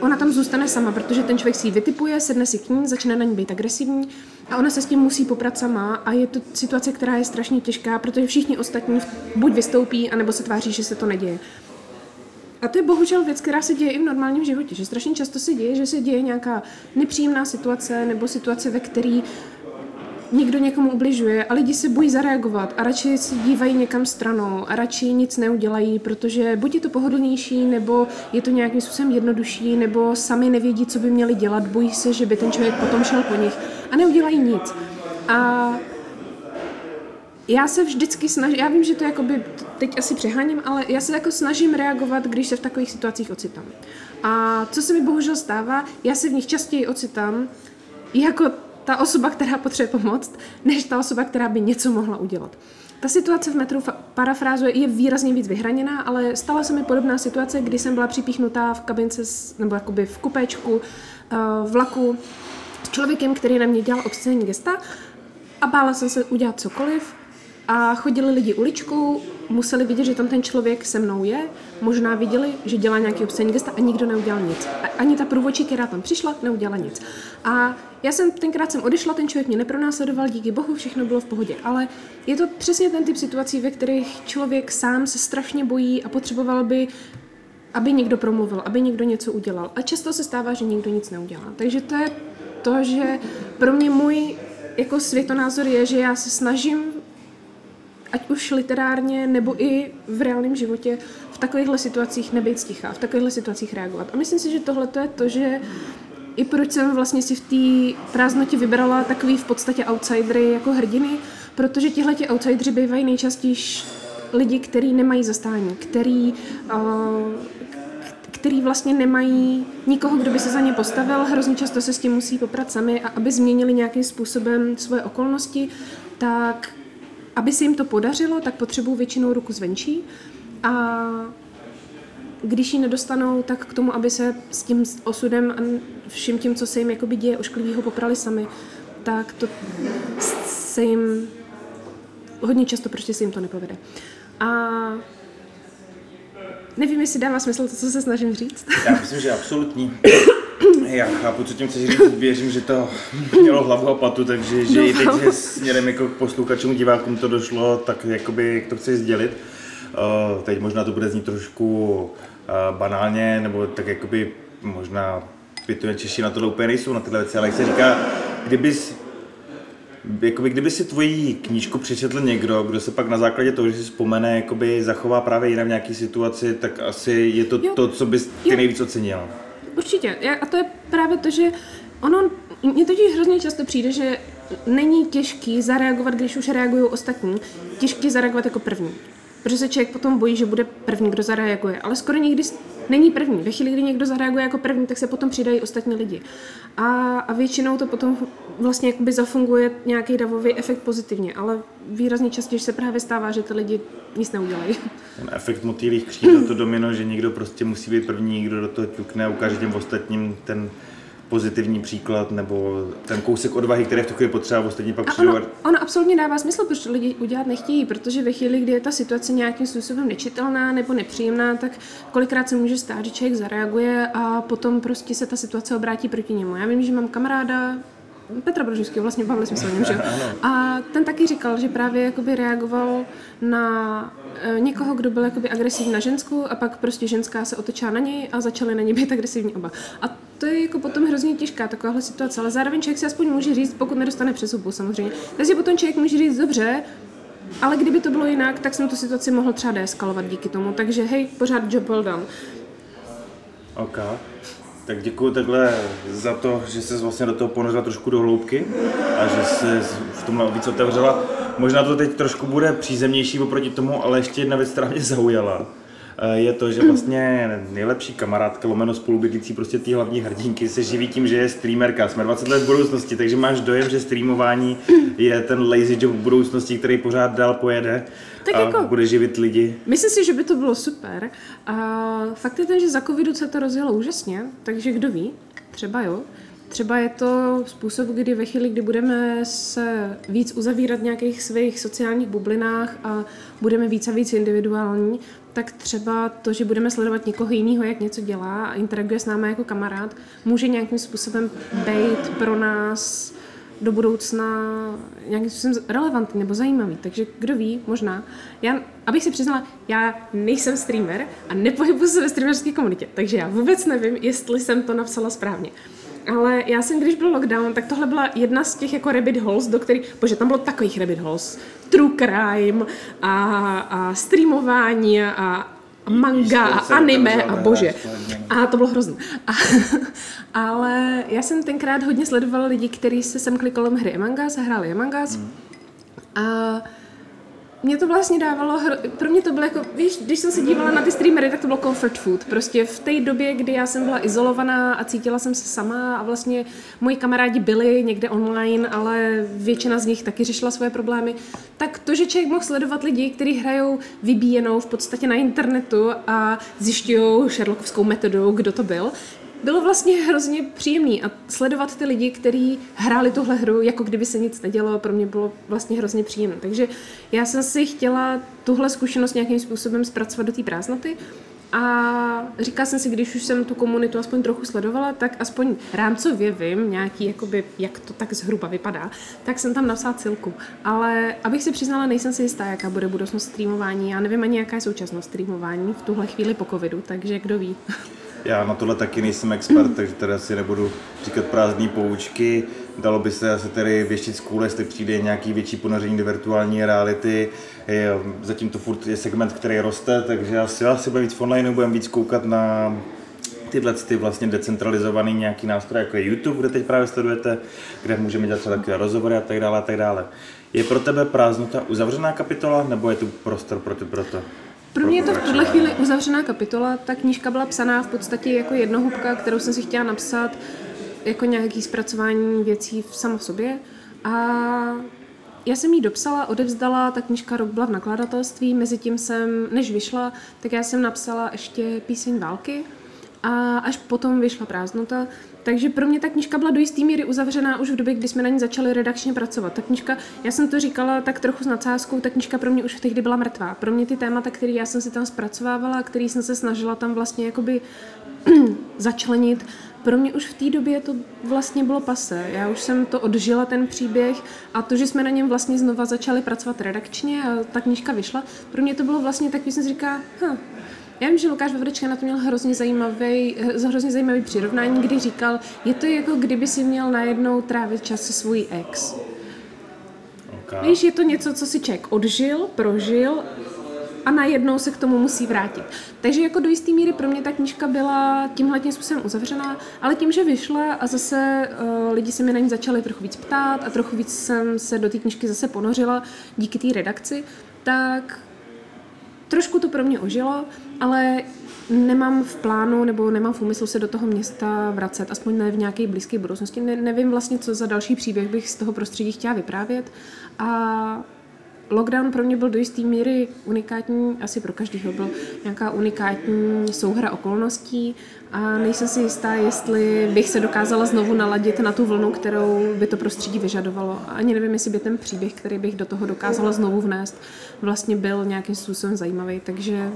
ona tam zůstane sama, protože ten člověk si ji vytipuje, sedne si k ní, začne na ní být agresivní a ona se s tím musí poprat sama a je to situace, která je strašně těžká, protože všichni ostatní buď vystoupí, anebo se tváří, že se to neděje. A to je bohužel věc, která se děje i v normálním životě, že strašně často se děje, že se děje nějaká nepříjemná situace nebo situace, ve které někdo někomu ubližuje a lidi se bojí zareagovat a radši se dívají někam stranou a radši nic neudělají, protože buď je to pohodlnější, nebo je to nějakým způsobem jednodušší, nebo sami nevědí, co by měli dělat, bojí se, že by ten člověk potom šel po nich a neudělají nic. A já se vždycky snažím, já vím, že to jakoby, teď asi přeháním, ale já se jako snažím reagovat, když se v takových situacích ocitám. A co se mi bohužel stává, já se v nich častěji ocitám jako ta osoba, která potřebuje pomoct, než ta osoba, která by něco mohla udělat. Ta situace v metru parafrázuje je výrazně víc vyhraněná, ale stala se mi podobná situace, kdy jsem byla připíchnutá v kabince, nebo jakoby v kupéčku eh, vlaku s člověkem, který na mě dělal obscénní gesta a bála jsem se udělat cokoliv a chodili lidi uličkou, museli vidět, že tam ten člověk se mnou je, možná viděli, že dělá nějaký obscénní gesta a nikdo neudělal nic. A ani ta průvočí, která tam přišla, neudělala nic. A já jsem tenkrát jsem odešla, ten člověk mě nepronásledoval, díky bohu, všechno bylo v pohodě. Ale je to přesně ten typ situací, ve kterých člověk sám se strašně bojí a potřeboval by aby někdo promluvil, aby někdo něco udělal. A často se stává, že nikdo nic neudělá. Takže to je to, že pro mě můj jako světonázor je, že já se snažím ať už literárně nebo i v reálném životě v takovýchhle situacích nebejt stichá, v takovýchhle situacích reagovat. A myslím si, že tohle je to, že i proč jsem vlastně si v té prázdnotě vybrala takový v podstatě outsidery jako hrdiny, protože tihle ti outsideri bývají nejčastěji lidi, kteří nemají zastání, který, uh, který vlastně nemají nikoho, kdo by se za ně postavil, hrozně často se s tím musí poprat sami a aby změnili nějakým způsobem svoje okolnosti, tak aby se jim to podařilo, tak potřebují většinou ruku zvenčí a když ji nedostanou, tak k tomu, aby se s tím osudem a vším tím, co se jim jakoby děje ošklivýho, poprali sami, tak to se jim hodně často prostě se jim to nepovede. A nevím, jestli dává smysl to, co se snažím říct. Já myslím, že absolutní. Já chápu, co tím chceš říct, věřím, že to mělo hlavu a patu, takže že i teď že směrem jako k posluchačům, divákům to došlo, tak jakoby jak to chci sdělit. Uh, teď možná to bude znít trošku uh, banálně, nebo tak jakoby možná Pituje Češi na to úplně nejsou, na tyhle věci, ale jak se říká, kdybys Jakoby, kdyby si tvoji knížku přečetl někdo, kdo se pak na základě toho, že si vzpomene, jakoby zachová právě jinak v nějaké situaci, tak asi je to Jo. to, co bys ty Jo. nejvíc ocenil. Určitě. Já- A to je právě to, že ono, mně totiž hrozně často přijde, že není těžký zareagovat, když už reagují ostatní. Těžký zareagovat jako první. Protože se člověk potom bojí, že bude první, kdo zareaguje. Ale skoro nikdy není první. Ve chvíli, kdy někdo zareaguje jako první, tak se potom přidají ostatní lidi. A, a většinou to potom vlastně jakoby zafunguje nějaký davový efekt pozitivně. Ale výrazně častěji se právě stává, že ty lidi nic neudělají. Ten efekt motýlých křídel, to domino, že někdo prostě musí být první, kdo do toho ťukne a ukáže těm ostatním ten pozitivní příklad nebo ten kousek odvahy, který v tu chvíli potřeba, ostatní pak A přijdou. ono, ono absolutně dává smysl, proč to lidi udělat nechtějí, protože ve chvíli, kdy je ta situace nějakým způsobem nečitelná nebo nepříjemná, tak kolikrát se může stát, že člověk zareaguje a potom prostě se ta situace obrátí proti němu. Já vím, že mám kamaráda, Petra Brožovského, vlastně bavili jsme se o něm, že jo? A ten taky říkal, že právě jakoby reagoval na e, někoho, kdo byl jakoby agresivní na ženskou a pak prostě ženská se otočila na něj a začaly na něj být agresivní oba. A to je jako potom hrozně těžká takováhle situace, ale zároveň člověk si aspoň může říct, pokud nedostane přes hubu samozřejmě, takže potom člověk může říct, dobře, ale kdyby to bylo jinak, tak jsem tu situaci mohl třeba deeskalovat díky tomu, takže hej, pořád job well done. OK. Tak děkuji takhle za to, že jsi vlastně do toho ponořila trošku do hloubky a že jsi v tomhle víc otevřela. Možná to teď trošku bude přízemnější oproti tomu, ale ještě jedna věc, která mě zaujala, je to, že vlastně nejlepší kamarádka, lomeno spolubydlící prostě té hlavní hrdinky se živí tím, že je streamerka. Jsme 20 let v budoucnosti, takže máš dojem, že streamování je ten lazy job v budoucnosti, který pořád dál pojede Tak a jako- bude živit lidi. Myslím si, že by to bylo super. A fakt je ten, že za covidu se to rozjelo úžasně, takže kdo ví, třeba jo. Třeba je to způsob, kdy ve chvíli, kdy budeme se víc uzavírat v nějakých svých sociálních bublinách a budeme víc a víc individuální, tak třeba to, že budeme sledovat někoho jiného, jak něco dělá a interaguje s námi jako kamarád, může nějakým způsobem být pro nás do budoucna nějakým způsobem relevantní nebo zajímavý. Takže kdo ví, možná. Já, abych si přiznala, já nejsem streamer a nepohybuji se ve streamerské komunitě, takže já vůbec nevím, jestli jsem to napsala správně. Ale já jsem, když byl lockdown, tak tohle byla jedna z těch jako rabbit holes, do kterých, bože, tam bylo takových rabbit holes. True crime a, a streamování a, manga a anime a bože. A to bylo hrozné. A, ale já jsem tenkrát hodně sledovala lidi, kteří se semkli kolem hry Among Us a hráli Among Us. Hmm. A mě to vlastně dávalo, pro mě to bylo jako, víš, když jsem se dívala na ty streamery, tak to bylo comfort food. Prostě v té době, kdy já jsem byla izolovaná a cítila jsem se sama a vlastně moji kamarádi byli někde online, ale většina z nich taky řešila svoje problémy, tak to, že člověk mohl sledovat lidi, kteří hrajou vybíjenou v podstatě na internetu a zjišťují Sherlockovskou metodou, kdo to byl, bylo vlastně hrozně příjemný a sledovat ty lidi, kteří hráli tuhle hru, jako kdyby se nic nedělo, pro mě bylo vlastně hrozně příjemné. Takže já jsem si chtěla tuhle zkušenost nějakým způsobem zpracovat do té prázdnoty a říkala jsem si, když už jsem tu komunitu aspoň trochu sledovala, tak aspoň rámcově vím nějaký, jakoby, jak to tak zhruba vypadá, tak jsem tam napsala cilku. Ale abych si přiznala, nejsem si jistá, jaká bude budoucnost streamování. Já nevím ani, jaká je současnost streamování v tuhle chvíli po covidu, takže kdo ví. Já na tohle taky nejsem expert, takže teda si nebudu říkat prázdné poučky. Dalo by se asi tedy věštit z kůle, jestli přijde nějaký větší ponoření do virtuální reality. Zatím to furt je segment, který roste, takže asi, asi budeme víc v online, budeme víc koukat na tyhle ty vlastně decentralizovaný nějaký nástroj, jako je YouTube, kde teď právě sledujete, kde můžeme dělat třeba takové rozhovory a tak dále a tak dále. Je pro tebe prázdnota uzavřená kapitola, nebo je tu prostor pro, ty, pro to? Pro mě je to v tuhle chvíli uzavřená kapitola. Ta knížka byla psaná v podstatě jako jednohubka, kterou jsem si chtěla napsat jako nějaký zpracování věcí v samo v sobě. A já jsem ji dopsala, odevzdala, ta knížka rok byla v nakladatelství, mezi tím jsem, než vyšla, tak já jsem napsala ještě píseň války a až potom vyšla prázdnota. Takže pro mě ta knižka byla do jisté míry uzavřená už v době, kdy jsme na ní začali redakčně pracovat. Ta knižka, já jsem to říkala tak trochu s nadsázkou, ta knižka pro mě už tehdy byla mrtvá. Pro mě ty témata, které já jsem si tam zpracovávala, který jsem se snažila tam vlastně jakoby začlenit, pro mě už v té době to vlastně bylo pase. Já už jsem to odžila, ten příběh, a to, že jsme na něm vlastně znova začali pracovat redakčně a ta knižka vyšla, pro mě to bylo vlastně takový, jsem si říká, hm, já vím, že Lukáš Vavrečka na to měl hrozně zajímavý, hrozně zajímavý přirovnání, kdy říkal, je to jako kdyby si měl najednou trávit čas se svojí ex. Okay. Víš, je to něco, co si člověk odžil, prožil a najednou se k tomu musí vrátit. Takže jako do jisté míry pro mě ta knížka byla tímhle tím způsobem uzavřená, ale tím, že vyšla a zase uh, lidi se mi na ní začali trochu víc ptát a trochu víc jsem se do té knížky zase ponořila díky té redakci, tak trošku to pro mě ožilo, ale nemám v plánu nebo nemám v úmyslu se do toho města vracet, aspoň ne v nějaké blízké budoucnosti. Ne, nevím vlastně, co za další příběh bych z toho prostředí chtěla vyprávět. A lockdown pro mě byl do jisté míry unikátní, asi pro každého byl nějaká unikátní souhra okolností a nejsem si jistá, jestli bych se dokázala znovu naladit na tu vlnu, kterou by to prostředí vyžadovalo. A ani nevím, jestli by ten příběh, který bych do toho dokázala znovu vnést, vlastně byl nějakým způsobem zajímavý. Takže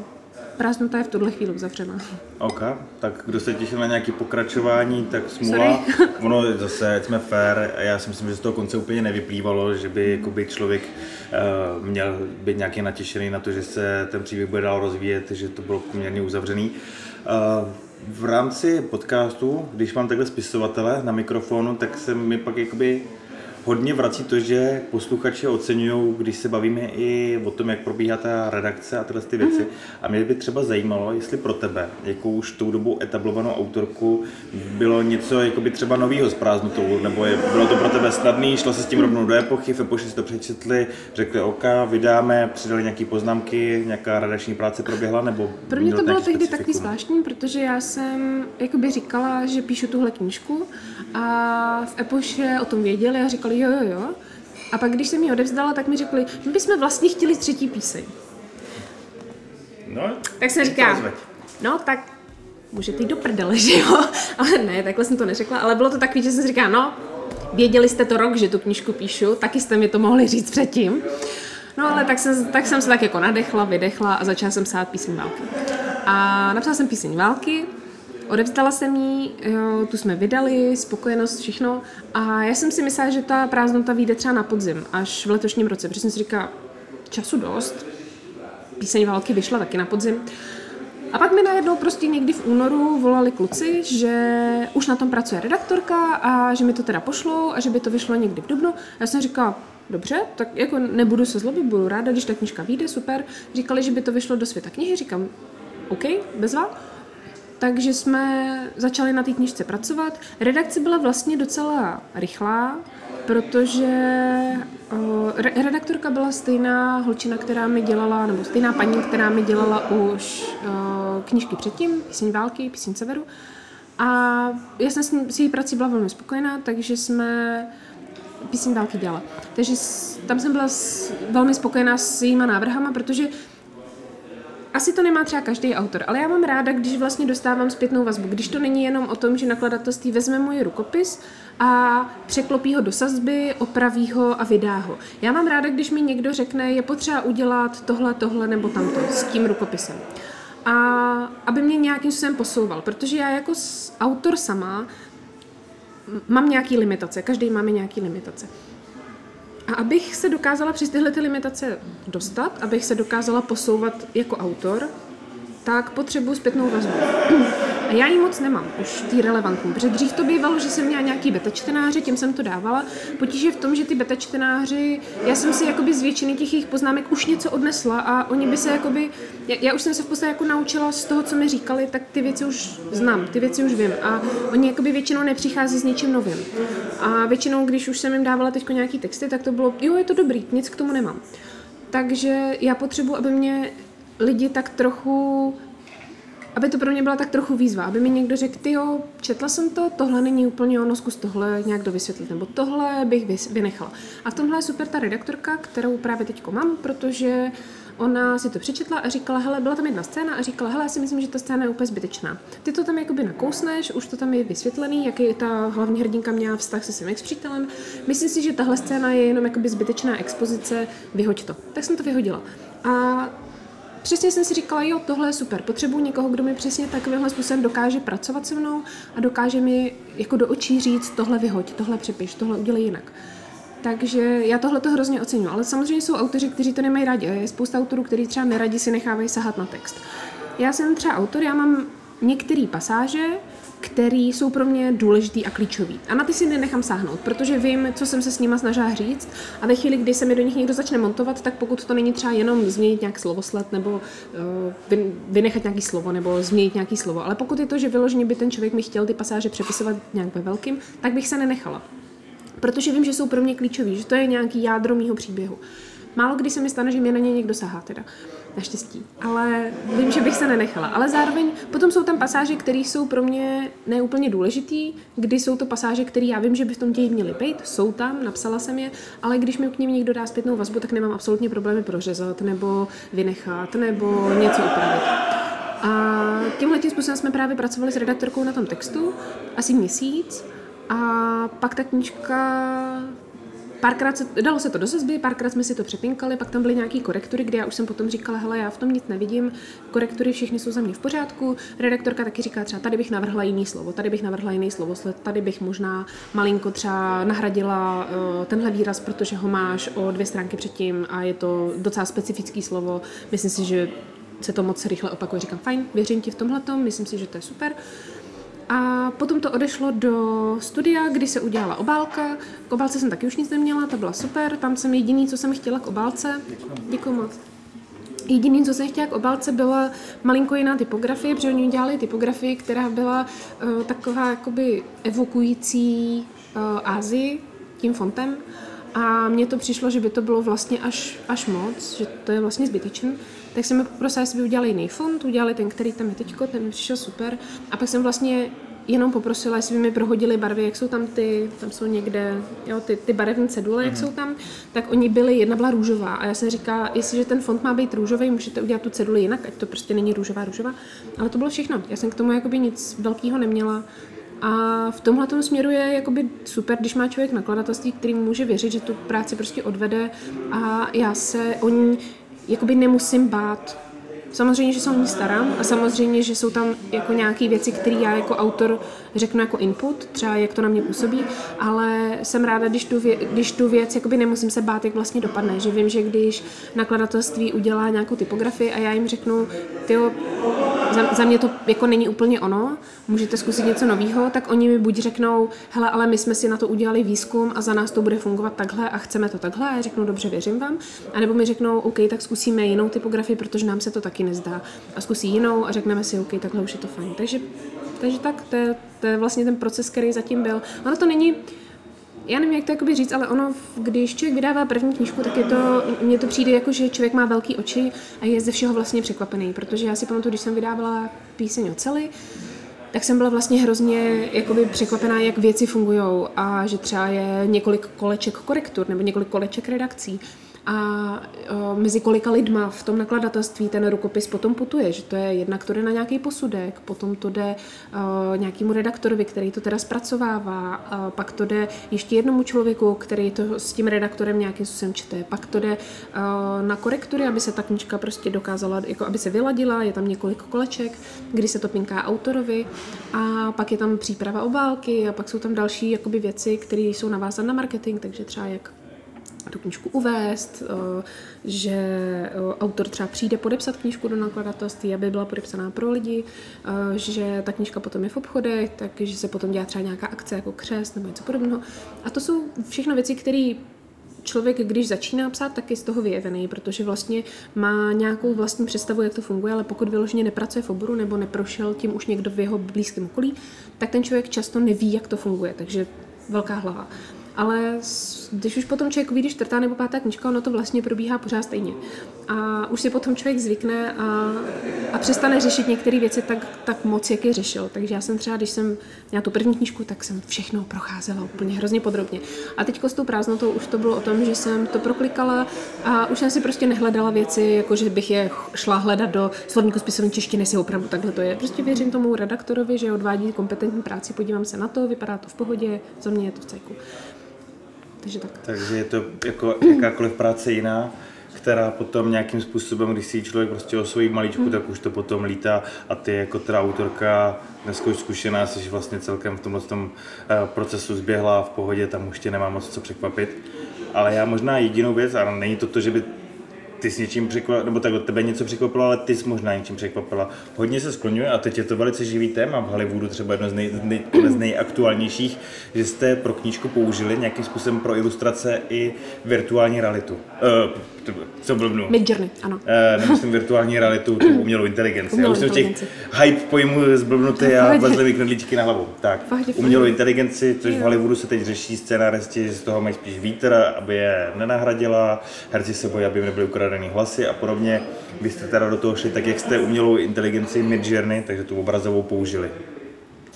prázdnota je v tuhle chvíli uzavřená. OK, tak kdo se těšil na nějaké pokračování, tak smůla. ono zase, jsme fair, já si myslím, že z toho konce úplně nevyplývalo, že by jakoby člověk uh, měl být nějaký natěšený na to, že se ten příběh bude dál rozvíjet, že to bylo poměrně uzavřený. Uh, v rámci podcastu, když mám takhle spisovatele na mikrofonu, tak se mi pak jakoby hodně vrací to, že posluchači oceňují, když se bavíme i o tom, jak probíhá ta redakce a tyhle ty věci. Mm-hmm. A mě by třeba zajímalo, jestli pro tebe, jako už tou dobu etablovanou autorku, bylo něco jakoby třeba novýho s prázdnotou, nebo je, bylo to pro tebe snadný, šlo se s tím rovnou do epochy, v epoši si to přečetli, řekli OK, vydáme, přidali nějaké poznámky, nějaká redakční práce proběhla, nebo Pro mě to bylo tehdy takový zvláštní, protože já jsem jakoby říkala, že píšu tuhle knížku a v epoše o tom věděli a říkali, jo, jo, jo. A pak, když jsem ji odevzdala, tak mi řekli, my bychom vlastně chtěli třetí píseň. No, tak jsem říká, no tak můžete jít do prdele, že jo? Ale ne, takhle jsem to neřekla, ale bylo to takový, že jsem říká, no, věděli jste to rok, že tu knížku píšu, taky jste mi to mohli říct předtím. No ale tak jsem, tak jsem se tak jako nadechla, vydechla a začala jsem psát píseň války. A napsala jsem píseň války, Odevzdala jsem jí, jo, tu jsme vydali, spokojenost, všechno. A já jsem si myslela, že ta prázdnota vyjde třeba na podzim, až v letošním roce, protože jsem si říkala, času dost. Píseň války vyšla taky na podzim. A pak mi najednou prostě někdy v únoru volali kluci, že už na tom pracuje redaktorka a že mi to teda pošlou a že by to vyšlo někdy v dubnu. A já jsem říkala, dobře, tak jako nebudu se zlobit, budu ráda, když ta knižka vyjde, super. Říkali, že by to vyšlo do světa knihy, říkám, OK, bezva. Takže jsme začali na té knižce pracovat. Redakce byla vlastně docela rychlá, protože re- redaktorka byla stejná holčina, která mi dělala, nebo stejná paní, která mi dělala už o, knižky předtím, píseň války, píseň severu. A já jsem s, její prací byla velmi spokojená, takže jsme píseň války dělala. Takže tam jsem byla velmi spokojená s jejíma návrhama, protože asi to nemá třeba každý autor, ale já mám ráda, když vlastně dostávám zpětnou vazbu, když to není jenom o tom, že nakladatelství vezme můj rukopis a překlopí ho do sazby, opraví ho a vydá ho. Já mám ráda, když mi někdo řekne, je potřeba udělat tohle, tohle nebo tamto s tím rukopisem. A aby mě nějakým způsobem posouval, protože já jako autor sama mám nějaký limitace, každý máme nějaký limitace. A abych se dokázala přes tyhle ty limitace dostat, abych se dokázala posouvat jako autor, tak potřebuji zpětnou vazbu. A já ji moc nemám, už ty relevantní, protože dřív to bývalo, že jsem měla nějaký beta čtenáře, tím jsem to dávala. Potíž je v tom, že ty beta čtenáři, já jsem si jakoby z většiny těch jejich poznámek už něco odnesla a oni by se jakoby, já, já už jsem se v podstatě jako naučila z toho, co mi říkali, tak ty věci už znám, ty věci už vím a oni jakoby většinou nepřichází s něčím novým. A většinou, když už jsem jim dávala teď nějaký texty, tak to bylo, jo, je to dobrý, nic k tomu nemám. Takže já potřebuji, aby mě lidi tak trochu aby to pro mě byla tak trochu výzva, aby mi někdo řekl, ty jo, četla jsem to, tohle není úplně ono, zkus tohle nějak dovysvětlit, nebo tohle bych vynechala. A v tomhle je super ta redaktorka, kterou právě teď mám, protože ona si to přečetla a říkala, hele, byla tam jedna scéna a říkala, hele, já si myslím, že ta scéna je úplně zbytečná. Ty to tam jakoby nakousneš, už to tam je vysvětlený, jaký ta hlavní hrdinka měla vztah se svým ex-přítelem. Myslím si, že tahle scéna je jenom jakoby zbytečná expozice, vyhoď to. Tak jsem to vyhodila. A přesně jsem si říkala, jo, tohle je super, potřebuji někoho, kdo mi přesně takovýmhle způsobem dokáže pracovat se mnou a dokáže mi jako do očí říct, tohle vyhoď, tohle přepiš, tohle udělej jinak. Takže já tohle to hrozně oceňuji. Ale samozřejmě jsou autoři, kteří to nemají rádi. Je spousta autorů, kteří třeba neradi si nechávají sahat na text. Já jsem třeba autor, já mám některé pasáže, který jsou pro mě důležitý a klíčový. A na ty si nenechám sáhnout, protože vím, co jsem se s nima snažila říct a ve chvíli, kdy se mi do nich někdo začne montovat, tak pokud to není třeba jenom změnit nějak slovosled nebo uh, vynechat nějaký slovo nebo změnit nějaký slovo, ale pokud je to, že vyloženě by ten člověk mi chtěl ty pasáže přepisovat nějak ve velkým, tak bych se nenechala. Protože vím, že jsou pro mě klíčový, že to je nějaký jádro mýho příběhu. Málo kdy se mi stane, že mě na ně někdo sahá teda naštěstí. Ale vím, že bych se nenechala. Ale zároveň potom jsou tam pasáže, které jsou pro mě neúplně důležitý, kdy jsou to pasáže, které já vím, že by v tom ději měly být, jsou tam, napsala jsem je, ale když mi k ním někdo dá zpětnou vazbu, tak nemám absolutně problémy prořezat nebo vynechat nebo něco upravit. A tímhle tím způsobem jsme právě pracovali s redaktorkou na tom textu asi měsíc a pak ta knížka párkrát se, dalo se to do sezby, párkrát jsme si to přepinkali, pak tam byly nějaké korektury, kde já už jsem potom říkala, hele, já v tom nic nevidím, korektury všechny jsou za mě v pořádku. Redaktorka taky říká třeba, tady bych navrhla jiný slovo, tady bych navrhla jiný slovo, tady bych možná malinko třeba nahradila uh, tenhle výraz, protože ho máš o dvě stránky předtím a je to docela specifický slovo. Myslím si, že se to moc rychle opakuje. Říkám, fajn, věřím ti v tomhle, myslím si, že to je super. A potom to odešlo do studia, kdy se udělala obálka. K obálce jsem taky už nic neměla, to byla super. Tam jsem jediný, co jsem chtěla k obálce. Děkuji moc. Jediný, co jsem chtěla k obálce, byla malinko jiná typografie, protože oni udělali typografii, která byla uh, taková jakoby evokující uh, Ázii tím fontem. A mně to přišlo, že by to bylo vlastně až, až moc, že to je vlastně zbytečné tak jsem poprosila, jestli by udělali jiný fond, udělali ten, který tam je teďko, ten mi přišel super. A pak jsem vlastně jenom poprosila, jestli by mi prohodili barvy, jak jsou tam ty, tam jsou někde, jo, ty, ty barevné cedule, mm. jak mhm. jsou tam, tak oni byli, jedna byla růžová a já jsem říkala, jestliže ten fond má být růžový, můžete udělat tu ceduli jinak, ať to prostě není růžová, růžová. Ale to bylo všechno. Já jsem k tomu jakoby nic velkého neměla. A v tomhle směru je jakoby super, když má člověk nakladatelství, který může věřit, že tu práci prostě odvede a já se o ní jakoby nemusím bát. Samozřejmě, že se o ní starám a samozřejmě, že jsou tam jako nějaké věci, které já jako autor řeknu jako input, třeba jak to na mě působí, ale jsem ráda, když tu, vě, když tu věc jakoby nemusím se bát, jak vlastně dopadne, že vím, že když nakladatelství udělá nějakou typografii a já jim řeknu, tyjo, za, za mě to jako není úplně ono, můžete zkusit něco nového, tak oni mi buď řeknou, hele, ale my jsme si na to udělali výzkum a za nás to bude fungovat takhle a chceme to takhle, a já řeknu, dobře, věřím vám, a nebo mi řeknou, OK, tak zkusíme jinou typografii, protože nám se to taky nezdá. A zkusí jinou a řekneme si, OK, takhle už je to fajn. Takže, takže tak, to je, to je vlastně ten proces, který zatím byl. Ono to není, já nevím, jak to říct, ale ono, když člověk vydává první knížku, tak je to, mně to přijde jako, že člověk má velký oči a je ze všeho vlastně překvapený, protože já si pamatuju, když jsem vydávala píseň o celý, tak jsem byla vlastně hrozně jakoby překvapená, jak věci fungují a že třeba je několik koleček korektur nebo několik koleček redakcí a o, mezi kolika lidma v tom nakladatelství ten rukopis potom putuje, že to je jednak to jde na nějaký posudek, potom to jde o, nějakému redaktorovi, který to teda zpracovává, a pak to jde ještě jednomu člověku, který to s tím redaktorem nějakým způsobem čte, pak to jde o, na korektury, aby se ta knižka prostě dokázala, jako aby se vyladila, je tam několik koleček, kdy se to pinká autorovi. A pak je tam příprava obálky a pak jsou tam další jakoby věci, které jsou navázané na marketing, takže třeba jak tu knížku uvést, eh, že eh, autor třeba přijde podepsat knížku do nakladatelství, aby byla podepsaná pro lidi, eh, že ta knížka potom je v obchodech, takže se potom dělá třeba nějaká akce jako křest nebo něco podobného. A to jsou všechno věci, které člověk, když začíná psát, tak je z toho vyjevený, protože vlastně má nějakou vlastní představu, jak to funguje, ale pokud vyloženě nepracuje v oboru nebo neprošel tím už někdo v jeho blízkém okolí, tak ten člověk často neví, jak to funguje, takže velká hlava ale když už potom člověk vidí čtvrtá nebo pátá knižka, ono to vlastně probíhá pořád stejně. A už si potom člověk zvykne a, a přestane řešit některé věci tak, tak moc, jak je řešil. Takže já jsem třeba, když jsem měla tu první knižku, tak jsem všechno procházela úplně hrozně podrobně. A teď s tou prázdnotou už to bylo o tom, že jsem to proklikala a už jsem si prostě nehledala věci, jako že bych je šla hledat do slovníku spisovní češtiny, jestli opravdu takhle to je. Prostě věřím tomu redaktorovi, že odvádí kompetentní práci, podívám se na to, vypadá to v pohodě, za mě je to v cajku. Takže tak. Takže je to jako jakákoliv práce jiná, která potom nějakým způsobem, když si člověk prostě osvojí maličku, hmm. tak už to potom lítá a ty jako teda autorka dneska už zkušená, jsi vlastně celkem v tomhle tom eh, procesu zběhla v pohodě, tam už tě nemá moc co překvapit. Ale já možná jedinou věc, a není to to, že by ty s něčím překvapila, nebo tak od tebe něco překvapilo, ale ty jsi možná něčím překvapila. Hodně se skloňuje a teď je to velice živý téma v Hollywoodu, třeba jedno z, nej, nej, z nejaktuálnějších, že jste pro knížku použili nějakým způsobem pro ilustrace i virtuální realitu. Uh, co blbnu? Midjourney, ano. Uh, nemyslím virtuální realitu, tu umělou inteligenci. Umělou Já už jsem těch hype pojmů zblbnutý a mi knedlíčky na hlavu. Tak, umělou inteligenci, což v. Hollywoodu se teď řeší scénáristi, že z toho mají spíš vítr, aby je nenahradila, herci se bojí, aby jim nebyly ukradený hlasy a podobně. Vy jste teda do toho šli tak, jak jste umělou inteligenci Midjourney, takže tu obrazovou použili.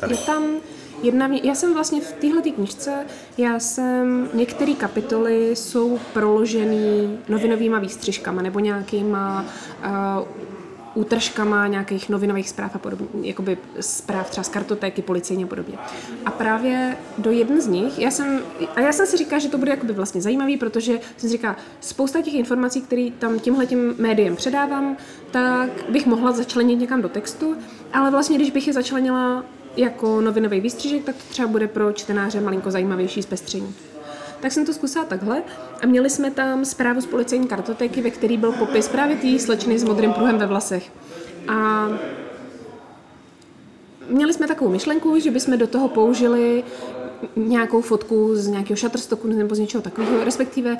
Tady. Je tam jedna, já jsem vlastně v téhle knižce, já jsem, některé kapitoly jsou proložený novinovýma výstřižkama nebo nějakýma uh, útržkama nějakých novinových zpráv a podobně, jakoby zpráv třeba z kartotéky, policejně a podobně. A právě do jedné z nich, já jsem, a já jsem si říkala, že to bude jakoby vlastně zajímavý, protože jsem si říkala, spousta těch informací, které tam tímhletím médiem předávám, tak bych mohla začlenit někam do textu, ale vlastně, když bych je začlenila jako novinový výstřižek, tak to třeba bude pro čtenáře malinko zajímavější zpestření. Tak jsem to zkusila takhle a měli jsme tam zprávu z policejní kartotéky, ve který byl popis právě té slečny s modrým pruhem ve vlasech. A měli jsme takovou myšlenku, že bychom do toho použili nějakou fotku z nějakého shutterstocku nebo z něčeho takového, respektive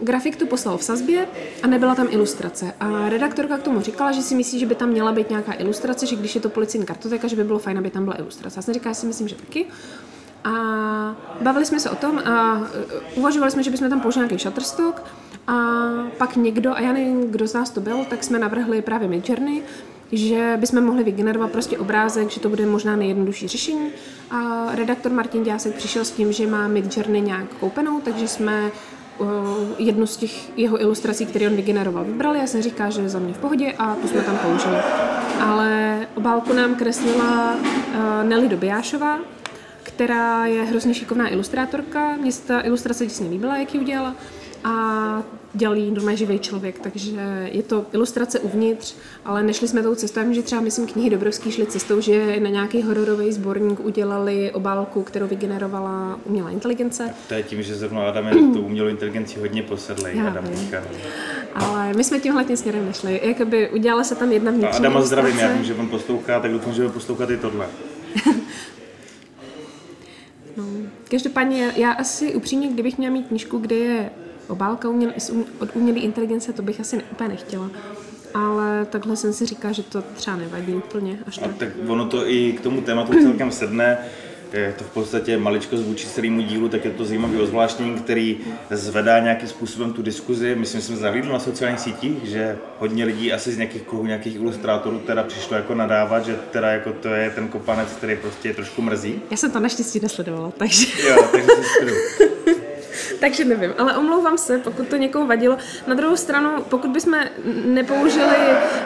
grafik tu poslal v sazbě a nebyla tam ilustrace. A redaktorka k tomu říkala, že si myslí, že by tam měla být nějaká ilustrace, že když je to policejní kartotéka, že by bylo fajn, aby tam byla ilustrace. Já jsem říkala, já si myslím, že taky. A bavili jsme se o tom a uh, uvažovali jsme, že bychom tam použili nějaký shutterstock a pak někdo, a já nevím, kdo z nás to byl, tak jsme navrhli právě Midjourney, že bychom mohli vygenerovat prostě obrázek, že to bude možná nejjednodušší řešení. A redaktor Martin Děsek přišel s tím, že má Midjourney nějak koupenou, takže jsme uh, jednu z těch jeho ilustrací, které on vygeneroval, vybrali. Já jsem říká, že je za mě v pohodě a tu jsme tam použili. Ale obálku nám kreslila uh, Nelly Dobijášová, která je hrozně šikovná ilustrátorka. Mně se ta ilustrace děsně líbila, jak ji udělala. A dělal ji normálně živý člověk, takže je to ilustrace uvnitř, ale nešli jsme tou cestou. Že třeba, myslím, knihy Dobrovský šly cestou, že na nějaký hororový sborník udělali obálku, kterou vygenerovala umělá inteligence. To je tím, že zrovna Adam je tu umělou inteligenci hodně posedlej, Já Adam teďka. Ale my jsme tímhle tím směrem nešli. Jakoby udělala se tam jedna A vnitřní Adama zdravím, já vím, že on poslouchá, tak doufám, že bude poslouchat i tohle. No. Každopádně já, asi upřímně, kdybych měla mít knížku, kde je obálka uměl, um, od umělé inteligence, to bych asi ne, úplně nechtěla. Ale takhle jsem si říkala, že to třeba nevadí úplně až A tak. tak ono to i k tomu tématu celkem sedne. Je to v podstatě maličko vůči celému dílu, tak je to zajímavý ozvláštnění, který zvedá nějakým způsobem tu diskuzi. Myslím, že jsem zahlídl na sociálních sítích, že hodně lidí asi z nějakých kruhů, nějakých ilustrátorů teda přišlo jako nadávat, že teda jako to je ten kopanec, který prostě je trošku mrzí. Já jsem to naštěstí nesledovala, takže, Jo, takže. takže nevím. Ale omlouvám se, pokud to někomu vadilo. Na druhou stranu, pokud bychom nepoužili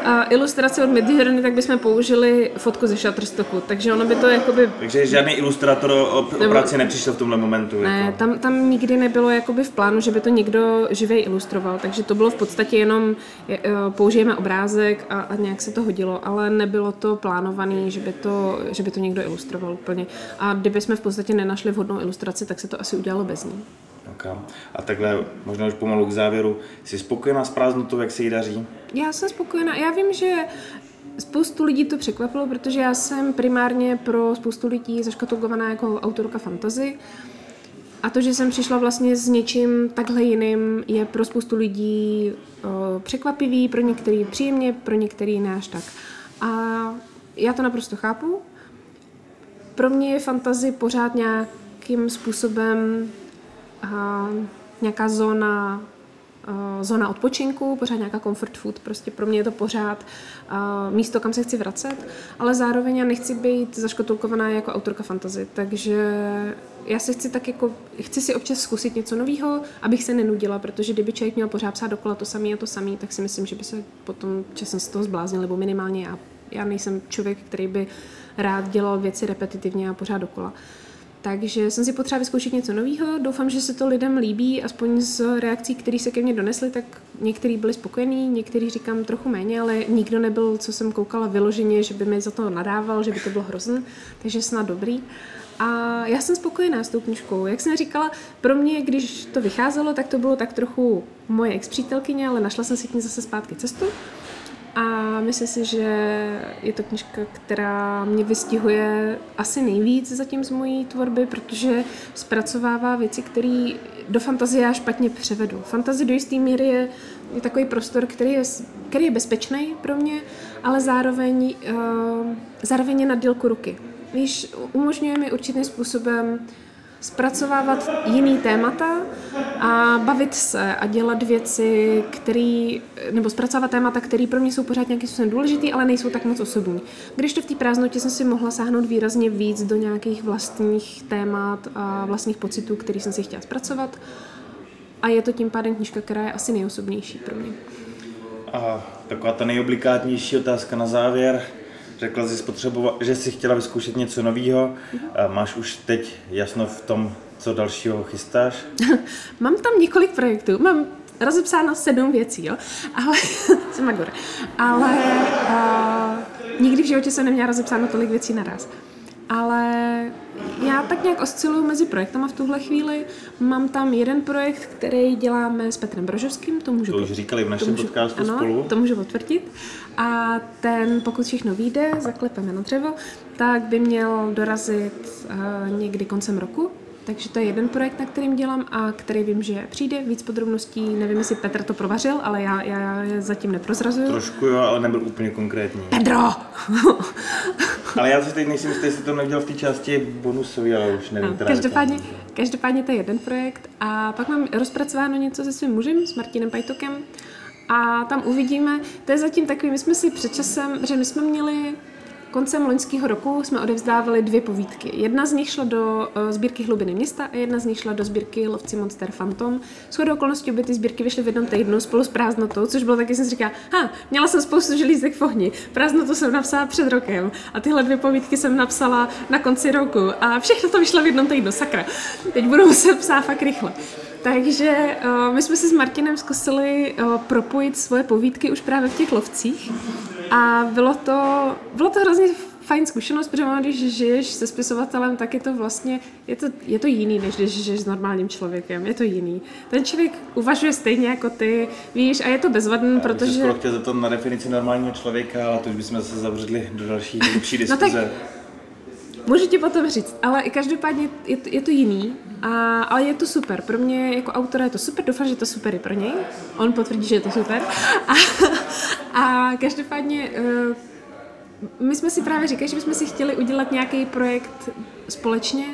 uh, ilustraci od Midjourney, tak bychom použili fotku ze Shutterstocku. Takže ono by to jakoby Takže žádný ilustrátor o, o práci nepřišel v tomhle momentu. Ne, jako. tam, tam nikdy nebylo jakoby v plánu, že by to někdo živej ilustroval, takže to bylo v podstatě jenom je, eh, použijeme obrázek a, a nějak se to hodilo, ale nebylo to plánované, že by to, že by to někdo ilustroval úplně. A kdyby jsme v podstatě nenašli vhodnou ilustraci, tak se to asi udělalo bez ní. A takhle možná už pomalu k závěru. Jsi spokojená s prázdnotou, jak se jí daří? Já jsem spokojená. Já vím, že spoustu lidí to překvapilo, protože já jsem primárně pro spoustu lidí zaškatulkovaná jako autorka fantasy. A to, že jsem přišla vlastně s něčím takhle jiným, je pro spoustu lidí překvapivý, pro některý příjemně, pro některý ne až tak. A já to naprosto chápu. Pro mě je fantasy pořád nějakým způsobem nějaká zóna uh, zóna odpočinku, pořád nějaká comfort food, prostě pro mě je to pořád uh, místo, kam se chci vracet, ale zároveň já nechci být zaškatulkovaná jako autorka fantasy, takže já se chci tak jako, chci si občas zkusit něco nového, abych se nenudila, protože kdyby člověk měl pořád psát dokola to samé a to samé, tak si myslím, že by se potom časem z toho zbláznil, nebo minimálně já. Já nejsem člověk, který by rád dělal věci repetitivně a pořád dokola. Takže jsem si potřeba vyzkoušet něco nového. Doufám, že se to lidem líbí, aspoň z reakcí, které se ke mně donesly, tak některý byli spokojení, některý říkám trochu méně, ale nikdo nebyl, co jsem koukala vyloženě, že by mi za to nadával, že by to bylo hrozné, takže snad dobrý. A já jsem spokojená s tou knižkou. Jak jsem říkala, pro mě, když to vycházelo, tak to bylo tak trochu moje ex-přítelkyně, ale našla jsem si k ní zase zpátky cestu. A myslím si, že je to knižka, která mě vystihuje asi nejvíc zatím z mojí tvorby, protože zpracovává věci, které do fantazie já špatně převedu. Fantazie do jisté míry je, je takový prostor, který je, který je bezpečný pro mě, ale zároveň, uh, zároveň je na dílku ruky. Víš, umožňuje mi určitým způsobem zpracovávat jiný témata a bavit se a dělat věci, které, nebo zpracovat témata, které pro mě jsou pořád nějakým způsobem důležitý, ale nejsou tak moc osobní. Když to v té prázdnotě jsem si mohla sáhnout výrazně víc do nějakých vlastních témat a vlastních pocitů, které jsem si chtěla zpracovat. A je to tím pádem knižka, která je asi nejosobnější pro mě. A taková ta nejoblikátnější otázka na závěr. Řekla jsi, spotřebova- že jsi chtěla vyzkoušet něco nového. Máš už teď jasno v tom, co dalšího chystáš? Mám tam několik projektů. Mám rozepsáno sedm věcí, jo. Ale, jsem. Ale uh, nikdy v životě jsem neměla rozepsáno tolik věcí naraz. Ale já tak nějak osciluju mezi projektama v tuhle chvíli. Mám tam jeden projekt, který děláme s Petrem Brožovským, to můžu To už říkali v našem můžu, podcastu ano, spolu. to můžu potvrdit. A ten, pokud všechno vyjde, zaklepeme na dřevo, tak by měl dorazit uh, někdy koncem roku. Takže to je jeden projekt, na kterým dělám a který vím, že přijde. Víc podrobností, nevím, jestli Petr to provařil, ale já, já je zatím neprozrazuju. Trošku jo, ale nebyl úplně konkrétní. Pedro! Ale já si teď nejsem jistý, jestli to nedělal v té části bonusový, ale už nevím. No, každopádně, každopádně to je jeden projekt a pak mám rozpracováno něco se svým mužem, s Martinem Pajtokem a tam uvidíme, to je zatím takový, my jsme si před časem, že my jsme měli koncem loňského roku jsme odevzdávali dvě povídky. Jedna z nich šla do uh, sbírky Hlubiny města a jedna z nich šla do sbírky Lovci Monster Phantom. Shodou okolností obě ty sbírky vyšly v jednom týdnu spolu s prázdnotou, což bylo taky, jsem si říkala, ha, měla jsem spoustu želízek v ohni. Prázdnotu jsem napsala před rokem a tyhle dvě povídky jsem napsala na konci roku a všechno to vyšlo v jednom týdnu, sakra. Teď budu muset psát fakt rychle. Takže uh, my jsme si s Martinem zkusili uh, propojit svoje povídky už právě v těch lovcích a bylo to, bylo to hrozně fajn zkušenost, protože ono, když žiješ se spisovatelem, tak je to vlastně, je to, je to jiný, než když žiješ s normálním člověkem, je to jiný. Ten člověk uvažuje stejně jako ty, víš, a je to bezvadný, Já bych se protože... zeptat na definici normálního člověka, ale to už bychom zase zavřeli do další hlubší No tak- diskuze. Můžu ti potom říct, ale i každopádně je to, je to jiný, a, ale je to super. Pro mě jako autora je to super, doufám, že to super i pro něj. On potvrdí, že je to super. A, a každopádně eh, my jsme si právě říkali, že bychom si chtěli udělat nějaký projekt společně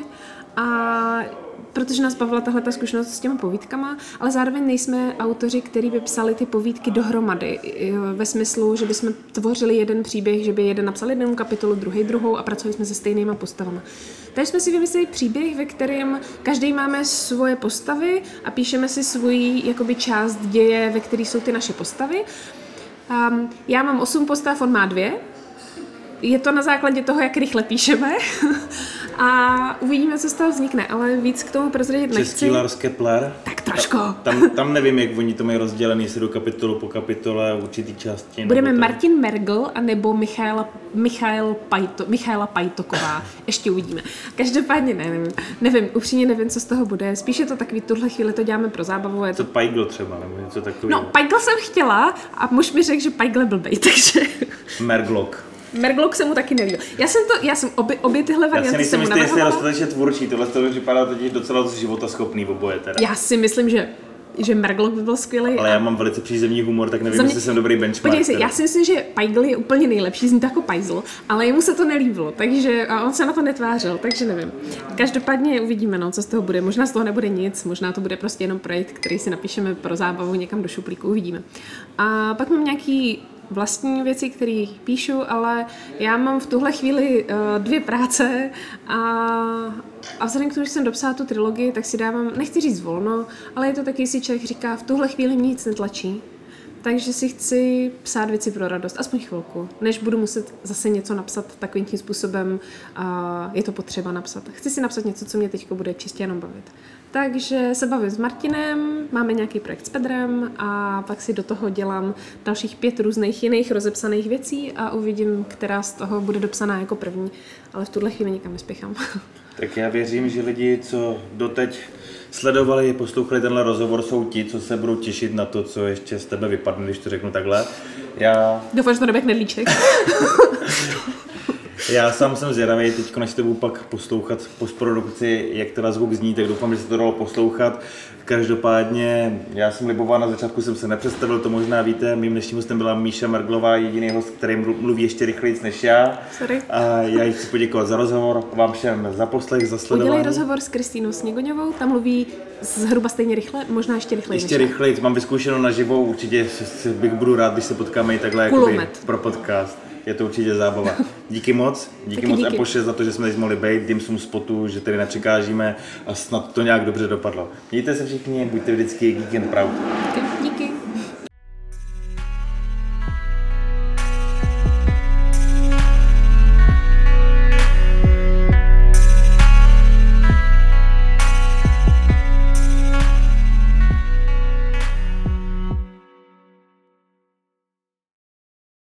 a protože nás bavila tahle ta zkušenost s těma povídkama, ale zároveň nejsme autoři, kteří by psali ty povídky dohromady, i ve smyslu, že bychom tvořili jeden příběh, že by jeden napsal jednu kapitolu, druhý druhou a pracovali jsme se stejnýma postavami. Takže jsme si vymysleli příběh, ve kterém každý máme svoje postavy a píšeme si svoji jakoby část děje, ve které jsou ty naše postavy. Um, já mám osm postav, on má dvě, je to na základě toho, jak rychle píšeme a uvidíme, co z toho vznikne, ale víc k tomu prozradit nechci. Český Lars Kepler. Tak trošku. Tam, tam nevím, jak oni to mají rozdělený, jestli do kapitolu po kapitole, určitý části. Budeme to- Martin Mergl a nebo Michaela, Michael Pajto, Michaela Pajtoková. Ještě uvidíme. Každopádně ne, nevím, nevím, upřímně nevím, co z toho bude. Spíš je to takový, tuhle chvíli to děláme pro zábavu. Je to... Co Pajgl třeba, nebo něco takového. No, Pajgl jsem chtěla a muž mi řekl, že Pajgl je blbej, takže Merglok. Merglok se mu taky nelíbil. Já jsem to, já jsem obě, obě tyhle Já si varianty jsem mu jistý, jestli je dostatečně tvůrčí, tohle to mi připadá totiž docela života schopný oboje teda. Já si myslím, že že Merglok by byl skvělý. Ale já mám velice přízemní humor, tak nevím, mě- jestli jsem dobrý benchmark. Podívej se, já si myslím, že Pajgl je úplně nejlepší, zní to jako Pajzl, ale jemu se to nelíbilo, takže a on se na to netvářil, takže nevím. Každopádně uvidíme, no, co z toho bude. Možná z toho nebude nic, možná to bude prostě jenom projekt, který si napíšeme pro zábavu někam do šuplíku, uvidíme. A pak mám nějaký vlastní věci, které píšu, ale já mám v tuhle chvíli uh, dvě práce a, a vzhledem k tomu, že jsem dopsala tu trilogii, tak si dávám, nechci říct volno, ale je to taky, si člověk říká, v tuhle chvíli mě nic netlačí. Takže si chci psát věci pro radost, aspoň chvilku, než budu muset zase něco napsat takovým tím způsobem, a je to potřeba napsat. Chci si napsat něco, co mě teď bude čistě jenom bavit. Takže se bavím s Martinem, máme nějaký projekt s Pedrem a pak si do toho dělám dalších pět různých jiných rozepsaných věcí a uvidím, která z toho bude dopsaná jako první, ale v tuhle chvíli nikam nespěchám. Tak já věřím, že lidi, co doteď sledovali, poslouchali tenhle rozhovor, jsou ti, co se budou těšit na to, co ještě z tebe vypadne, když to řeknu takhle. Já, Doufám, že to nebude knedlíček. já sám jsem zvědavý, teď než to budu pak poslouchat postprodukci, jak teda zvuk zní, tak doufám, že se to dalo poslouchat. Každopádně, já jsem liboval, na začátku jsem se nepředstavil, to možná víte, mým dnešním hostem byla Míša Merglová, jediný host, který mlu- mluví ještě rychleji než já. Sorry. A já jí chci poděkovat za rozhovor, vám všem za poslech, za sledování. Udělej rozhovor s Kristýnou Sněgoňovou, tam mluví zhruba stejně rychle, možná ještě rychleji Ještě rychleji, mám vyzkoušeno naživo, určitě bych budu rád, když se potkáme i takhle jakoby pro podcast. Je to určitě zábava. Díky moc, díky Taky moc díky. Epoše za to, že jsme tady mohli být, Dimsum Spotu, že tady nepřekážíme a snad to nějak dobře dopadlo. Mějte se všichni, buďte vždycky geek and proud.